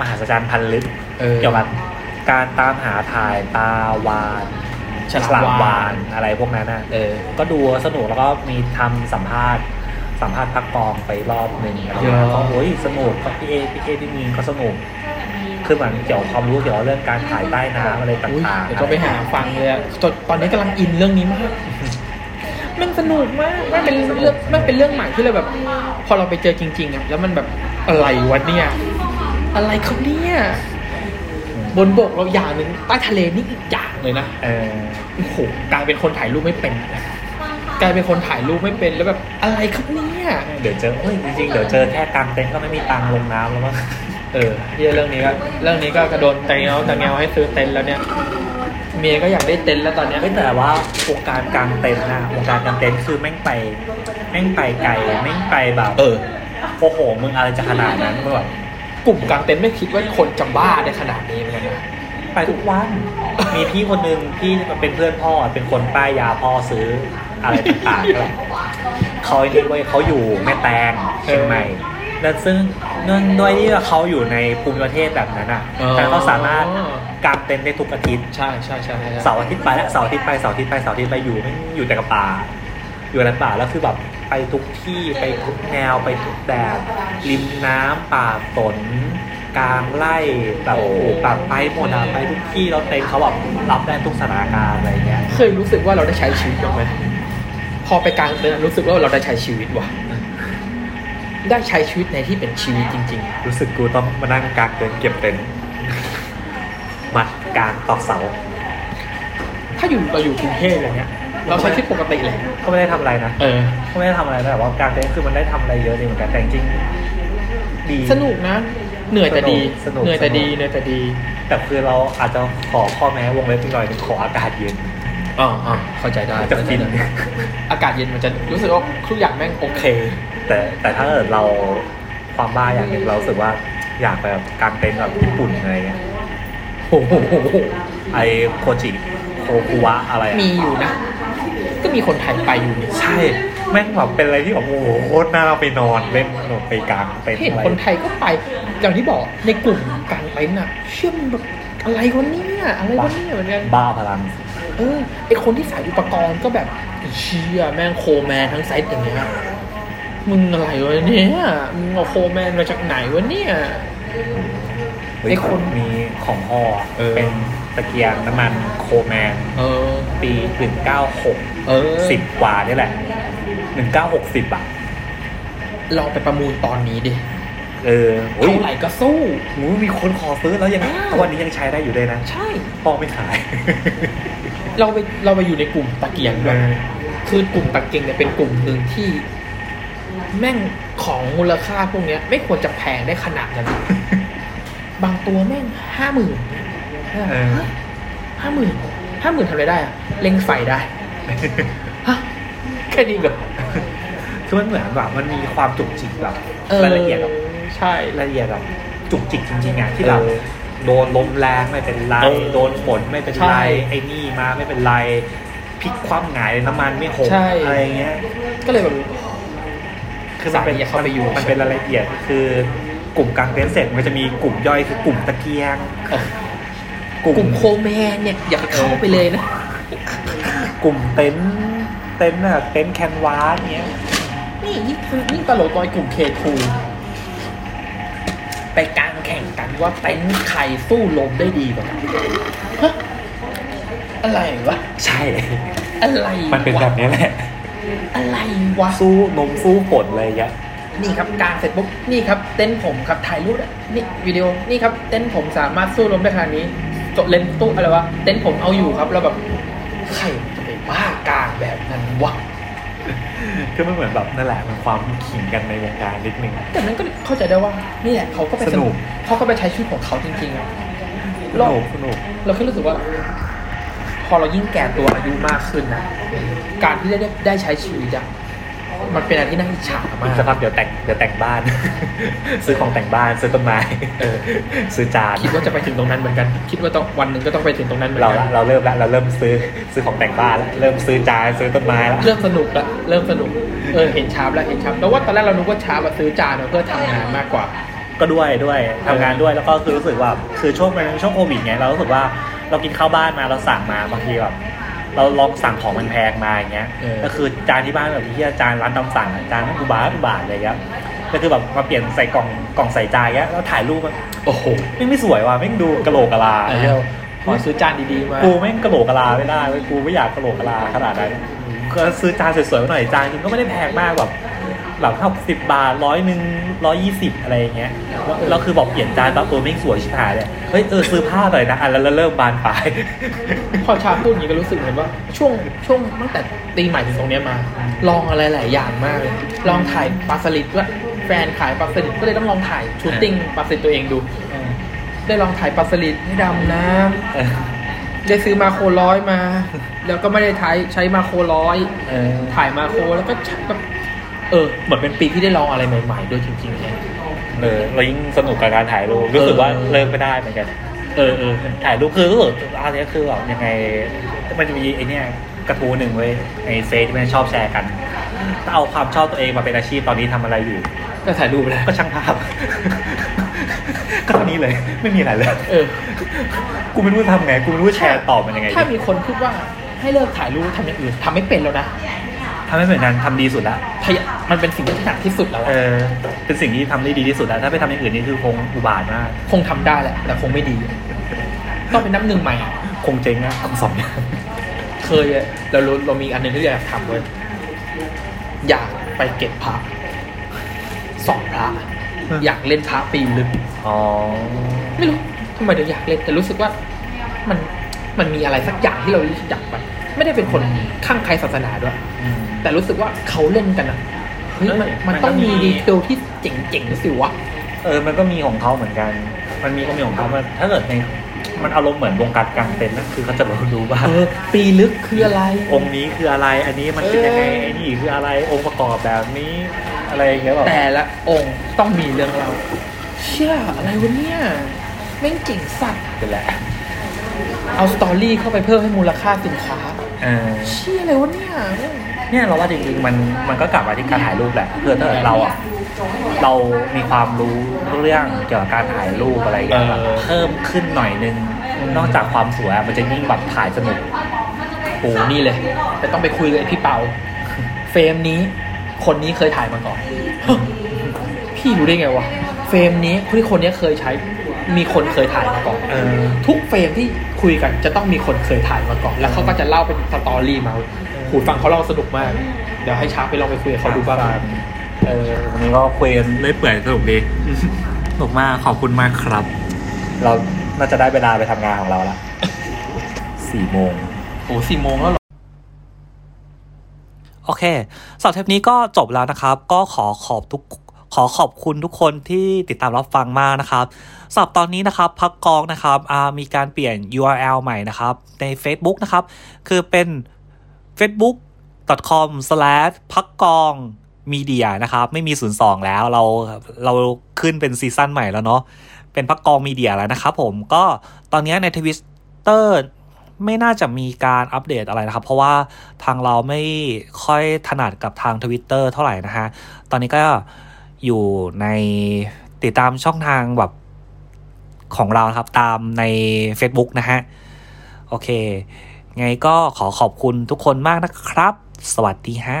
มหัศจรรย์พันลึกเออเกี่ยวกับการตามหาถ่ายปลาวานฉลามวาฬ อะไรพวกนั้นน่ะเออ ก็ดูสนุกแล้วก็มีทำสัมภาษณ์สัมภาษณ์พักกองไปรอบหนึ่งอะไรเงี้ยเยอะ ก็โอ้ยสนุกกับพี่เอพี่เอพี่มีนก็สนุก คือเหมือนเกี่ยวกับความรู้เกี่ยวกับเรื่องการถ่ายใต้น้ำอะไรต่อุ๊ยางๆเดี๋ยวก็ไปหาฟังเลยอะตอนตอนนี้กำลังอินเรื่องนี้มาก มันสนุกมากมันเป็นเรื่องมันเป็นเรื่องใหม่ที่เราแบบ พอเราไปเจอจริงๆอะแล้วมันแบบอะไรวะเนี่ย อะไรเขาเนี่ยบนบกเราอย่างหนึ่งใต้ทะเลนี่อีกอย่างเลยนะเออโอ้โหกลายเป็นคนถ่ายรูปไม่เป็นกลายเป็นคนถ่ายรูปไม่เป็นแล้วแบบอะไรครับเนี่ย เดี๋ยวเจอเฮ้ยจริงๆ เดี๋ยวเจอแค่กลางเต็นท์ก็ไม่มีตังค์ลงน้ำแล้วมั้ง เออที่เรื่องนี้ก็เรื่องนี้ก็กระโดนแต่เงาแต่เงาให้ซื้อเต็นท์แล้วเนี่ย เมียก็อยากได้เต็นท์แล้วตอนเนี้ยไม่แต่ว่าวงการกลางเต็นท์นะวงการกลางเต็นท์คือแม่งไป แม่งไปไกลแม่งไปแบบเออโอ้โหมึงอะไรจะขนาดนั้นมึงแบบกลุ่มกลางเต็นท์ไม่คิดว่าคนจะบ้าได้ขนาดนี้เหมือนกันนะไปทุกวัน มีพี่คนหนึ่งที่เป็นเพื่อนพ่อเป็นคนป้ายยาพ่อซื้ออะไรต่างๆก็เขาไอ้นี่เว้ยเขาอยู่แม่แตงเชียงใหม่ แล้วซึ่งเนื่องด้วยที่เขาอยู่ในภูมิประเทศแบบนั้นอะแต่เขาสามารถกางเต็นท์ได้ทุกอาทิตย์ใช่ใช่ใช่ใช่เสาร์อาทิตย์ไปแล้วเสาร์อาทิตย์ไปเสาร์อาทิตย์ไปเสาร์อาทิตย์ไปอยู่ไม่อยู่แต่กับป่าอยู่ในป่าแล้วคือแบบไปทุกที่ไปทุกแนวไปทุกแบบริมน้ำป่าฝนกลางไร่แบบโอ้โหแบบไปหมดอะไปทุกที่แล้วเต็นท์เขาแบบรับได้ทุกสถานการณ์อะไรเงี้ยเคยรู้สึกว่าเราได้ใช้ชีวิตบ้างไหมพอไปกลางเต็นท์รู้สึกว่าเราได้ใช้ชีวิตว่ะ ได้ใช้ชีวิตในที่เป็นชีวิตจริง รู้สึกกูต้องมานั่งกางเต็นท์เก็บเต็นท์มัดกลางตอกเสาๆ ถ้าอยู่เราอยู่กรุงเทพอะไรเงี้ย เราใช้ชีวิตปกติเลยก็ไม่ได้ทำอะไรนะเออ ก็ไม่ได้ทำอะไรนะแต่ว่ากางเต็นท์คือมันได้ทำอะไรเยอะดีเหมือนกันแต่จริงๆดี สนุกนะ เหนื่อยแต่ดี สนุกเหนื่อยแต่สนุกดี เหนื่อยแต่ดี แต่คือเราอาจจะขอข้อแม้วงเล็บอีกหน่อยหนึงขออากาศเย็น อ๋ออ๋อเข้าใจได้จะฟินอากาศเย็นมันจะรู้สึกว่าทุกอย่างแม่งโอเค แต่แต่ถ้าเกิดเราความบ้าอย่างหนึ่งเรารู้สึกว่าอยากไปแบบกางเต็นท์แบบญี่ปุ่นอะไรเงี้ยโอ้โหไอโคจิโคคุวะอะไรอะมีอยู่นะ ก็มีคนไทยไปอยู่นี่ใช่ แม่งแบบเป็นอะไรที่แบบโอ้โหโคตรน่าไปนอนเล่นนอนไปกลางเต็นท์เห็นอะไรคนไทยก็ไป อย่างที่บอกในกลุ่มกลางเต็นท์อะเชื่อมนแบบอะไรวะเนี่ยอะไรวะเนี่ยเหมือนกันบ้าพลัง เออไอ้คนที่ใส่อุปกรณ์ก็แบบไอ้เชี่ยแม่ง Coleman ทั้ง site อย่างเงี้ยมึงอะไรวะเนี่ยมึงเอา Coleman มาจากไหนวะเนี่ยเฮ้ยไอ้คนมีของพ่อเออเป็นตะเกียงน้ำมัน Coleman เออปีหนึ่งเก้าหกเออสิบกว่านี่แหละหนึ่งเก้าหกสิบอะลองไปประมูลตอนนี้ดิเออโอ้ยเท่าไหร่ก็สู้หมูมีคนขอซื้อแล้วยังอ้าวทุกวันนี้ยังใช้ได้อยู่เลยนะ ใช่พ่อไม่ขาย เราไปเราไปอยู่ในกลุ่มตะเกียงด้วยคือกลุ่มตะเกียงเนี่ยเป็นกลุ่มหนึ่งที่ แม่งของมูลค่าพวกเนี้ย ไม่ควรจะแพงได้ขนาดนั้นบางตัวแม่งห้าหมื่นเออห้าหมื่นห้าหมื่นทำอะไรได้อะเล็งไฟได้ฮะแค่นี้เหรอคือมันเหมือนแบบมันมีความจุกจิกแบบเออรายละเอียดแบบใช่รายละเอียดแบบจุกจิกจริงๆอะที่แบบเออ โดนลมแรงไม่เป็นไรเออโดนฝนไม่เป็นใช่ไร ไอ้นี่มาไม่เป็นไรพลิกคว่ำหงายเลยน้ำมันไม่หกใช่อะไรเงี้ย ก็เลยแบบคือมันเป็นสายอย่าเข้าไปอยู่มันเป็นรายละเอียดคือกลุ่มกลางเต็นท์เสร็จมันก็จะมีกลุ่มย่อยคือกลุ่มตะเกียงเออกลุ่มโคแมนเนี่ยอย่าไปเข้าไปเลยนะ กลุ่มเต็นท์เต็นท์อะเต็นท์แคนวาสเงี้ยนี่ยิ่งยิ่งตลกตอนกลุ่มเคทู ไปกลางแข่งกันว่าเต็นท์ใครสู้ลมได้ดีกว่ากันฮะอะไรวะ ใช่ อะไรวะมันเป็นแบบนี้แหละ อะไรวะ สู้นมสู้ฝนอะไรเงี้ยนี่ครับกลางเสร็จปุ๊บนี่ครับเต็นท์ผมครับถ่ายรูปอะนี่วิดีโอนี่ครับเต็นท์ผมสามารถสู้ลมได้ขนาดนี้จบเลนส์ตู้อะไรวะเต็นท์ผมเอาอยู่ครับแล้วแบบใครจะไปบ้ากลางแบบนั้นวะ คือมันเหมือนแบบนั่นแหละมันความขิงกันในวงการนิดนึงแต่นั้นก็เข้าใจได้ว่านี่แหละเขาก็ไปสนุกเขาก็ไปใช้ชีวิตของเขาจริงๆอะสเรานุกสนุกเราแค่รู้สึกว่า พอเรายิ่งแก่ตัวอายุมากขึ้นนะการที่ได้ได้ใช้ชีวิตอะมันเป็นอะไรที่น่าอิจฉามากสภาพเดี๋ยวแต่งเดี๋ยวแต่งบ้าน ซื้อของแต่งบ้านซื้อต้นไม้เออซื้อจานคิดว่าจะไปถึงตรงนั้นเหมือนกัน คิดว่าต้องวันหนึ่งก็ต้องไปถึงตรงนั้นเหมือนเรากัละเราเริ่มละเราเริ่มซื้อซื้อของแต่งบ้านแล้วเริ่มซื้อจานซื้อต้นไม้แล้วเริ่มสนุกละ เริ่มสนุกเออเห็นชาร์ปแล้วเห็นชาร์ปแล้วว่าตอนแรกเรานึกว่าชาร์ปอะซื้อจานมาเพื่อทำงานมากกว่า ก็ด้วยด้วยทำงานด้วยแล้วก็คือรู้สึกว่าคือช่วงเป็นช่วงโควิดไงเรารู้สึกว่าเรากินข้าวบ้านมาเราสั่งมาบางทีแบบเราลองสั่งของมันแพงมาอย่างเงี้ยเออก็คือจานที่บ้านแบบที่จานร้านตามสั่งอะจานมันกูบาทกูบาทอะไรเงี้ยก็คือแบบมาเปลี่ยนใส่กล่องกล่องใส่จานเงี้ยแล้วถ่ายรูปมันโอ้โหไม่งไม่สวยว่ะไม่งดูกะโหลกกะลาเออเที่ยวขอซื้อจานดีๆมา กูแม่งกะโหลกกะลาไม่ได้เว้ยกูไม่อยากกะโหลกกะลาขนาดนั้น ก็ซื้อจานสวยๆมาหน่อยจานนึงก็ไม่ได้แพงมากแบบแบบเท่าสิบบาทร้อยหนึ่งร้อยยี่สิบอะไรอย่างเงี้ยแล้วแล้วคือบอกเปลี่ยนจานปั๊บตัวแม่งสวยชิบหายเลยเฮ้ยเออซื้อผ้าหน่อยนะอะแล้วแล้วเริ่มบานปลายพอชาพูดอย่างนี้ก็รู้สึกเหมือนว่าช่วงช่วงตั้งแต่ตีใหม่ถึงตรงเนี้ยมา ลองอะไรหลายอย่างมากเลยลองถ่ายปลาสลิดด้วยแฟนขายปลาสลิดก็เลยต้องลองถ่ายชูตติ้งปลาสลิดตัวเองดู ได้ลองถ่ายปลาสลิดให้ดำน้ำเออ ได้ซื้อมาโครร้อยมา แล้วก็ไม่ได้ใช้ใช้มาโครร้อยเออถ่ายมาโครแล้วก็ชักก็เออเหมือนเป็นปีที่ได้ลองอะไรใหม่ๆด้วยจริงๆเนี่ยเออเรายิ่งสนุกกับการถ่ายรูปรู้สึกว่าเออเลิกไม่ได้เหมือนกัน เออเออถ่ายรูปคือรู้สึกอันนี้คือแบบยังไงมันจะมีไอเนี้ยกระทู้หนึ่งเว้ยในเฟซที่มันชอบแชร์กันถ้าเอาความชอบตัวเองมาเป็นอาชีพตอนนี้ทำอะไรอยู่ ก็ถ่ายรูปแล้วก็ช่างภาพ ก็เท่านี้เลย ไม่มีอะไรเลยเออกูไม่รู้จะทำไง กูไม่รู้จะแชร์ตอบมันยังไงถ้ามีคนพูดว่าให้เลิกถ่ายรูปทำอย่างอื่นทำไม่เป็นแล้วนะทำให้เหมือนกันทำดีสุดละพยมันเป็นสิ่งที่ถนัดที่สุดแล้วเออะอเป็นสิ่งที่ทำได้ดีที่สุดแล้วถ้าไปทำอย่างอื่นนี่คือคงอุบาทมาก คงทำได้แหละ แต่คงไม่ดี ต้องเป็นน้ำหนึ่งใหม่อะคงเจ๊งอะคงสองอย่างเคยอะเรารู้เรามีอันหนึงที่อยากทำเว้ยอยากไปเก็บผัก สอนพระอยากเล่นพระปีลึกอ๋อไม่รู้ทำไมถึงอยากเล่นแต่รู้สึกว่ามันมันมีอะไรสักอย่างที่เรารู้สึกอยากไปไม่ได้เป็นคนข้างใครศาสนาด้วยอืมแต่รู้สึกว่าเขาเล่นกันอะเฮ้ยมันเอ้ยมันมันก็ต้องมีมีดีเทลที่เจ๋งๆสิวะเออ มันก็มีของเขาเหมือนกัน มันมีก็มีของเขามันถ้าเกิดในมันอารมณ์เหมือนวงการกลางเต็นท์นะคือเขาจะรู้ว่าเออปีลึกคืออะไร องค์นี้คืออะไร อันนี้มันเป็นยังไงเออไอ้นี่คืออะไรองค์ประกอบแบบนี้ อะไรอย่างเงี้ยแบบแต่ละองค์ต้องมีเรื่องเราวเชื่ออะไรวะเนี่ยแม่งเจ๋งสัตว์เป็นแหละเอาสตอรี่เข้าไปเพิ่มให้มูลค่าสินค้าเออเชื่ออะไรวะเนี่ยเนี่ยเราว่าจริงๆมันมันก็กลับมาที่การถ่ายรูปแหละเพื่อถ้าเกิดเราอะเรามีความรู้เรื่องเกี่ยวกับการถ่ายรูปอะไรอย่างเงี้ยแบบเออเพิ่มขึ้นหน่อยนึง นอกจากความสวยอะมันจะยิ่งแบบถ่ายสนุก โอ้นี่เลย แต่ต้องไปคุยกับไอ้พี่เปา frame นี้ คนนี้เคยถ่ายมาก่อน พี่รู้ได้ไงวะ frame นี้ที่คนนี้เคยใช้ มีคนเคยถ่ายมาก่อนเออทุก frame ที่คุยกันจะต้องมีคนเคยถ่ายมาก่อน แล้วเขาก็จะเล่าเป็น story มาหูฟังเขาเล่าสนุกมาก เดี๋ยวให้ชาร์ปไปลองไปคุยกับเขาดูบ้างเออวันนี้ก็คุยกันเรื่อยเปื่อยสนุกดีสนุกมากขอบคุณมากครับ เราน่าจะได้เวลาไปทำงานของเราละสี่โมงโอ้สี่โมงแล้วเหรอ โอเคสำหรับเทปนี้ก็จบแล้วนะครับ ก็ขอขอบทุกขอขอบคุณทุกคนที่ติดตามรับฟังมากนะครับสำหรับตอนนี้นะครับพักกองนะครับมีการเปลี่ยน URL ใหม่นะครับใน Facebook นะครับคือเป็น facebook.com slash พักกองมีเดียนะครับไม่มี02แล้วเราเราขึ้นเป็น season ใหม่แล้วเนาะเป็นพักกองมีเดียแล้วนะครับผมก็ตอนนี้ในทวิตเตอร์ ไม่น่าจะมีการอัปเดตอะไรนะครับ เพราะว่าทางเราไม่ค่อยถนัดกับทางทวิตเตอร์เท่าไหร่นะฮะ ตอนนี้ก็อยู่ในติดตามช่องทางแบบของเราครับตามใน Facebook นะฮะ โอเค ไงก็ขอขอบคุณทุกคนมากนะครับ สวัสดีฮะ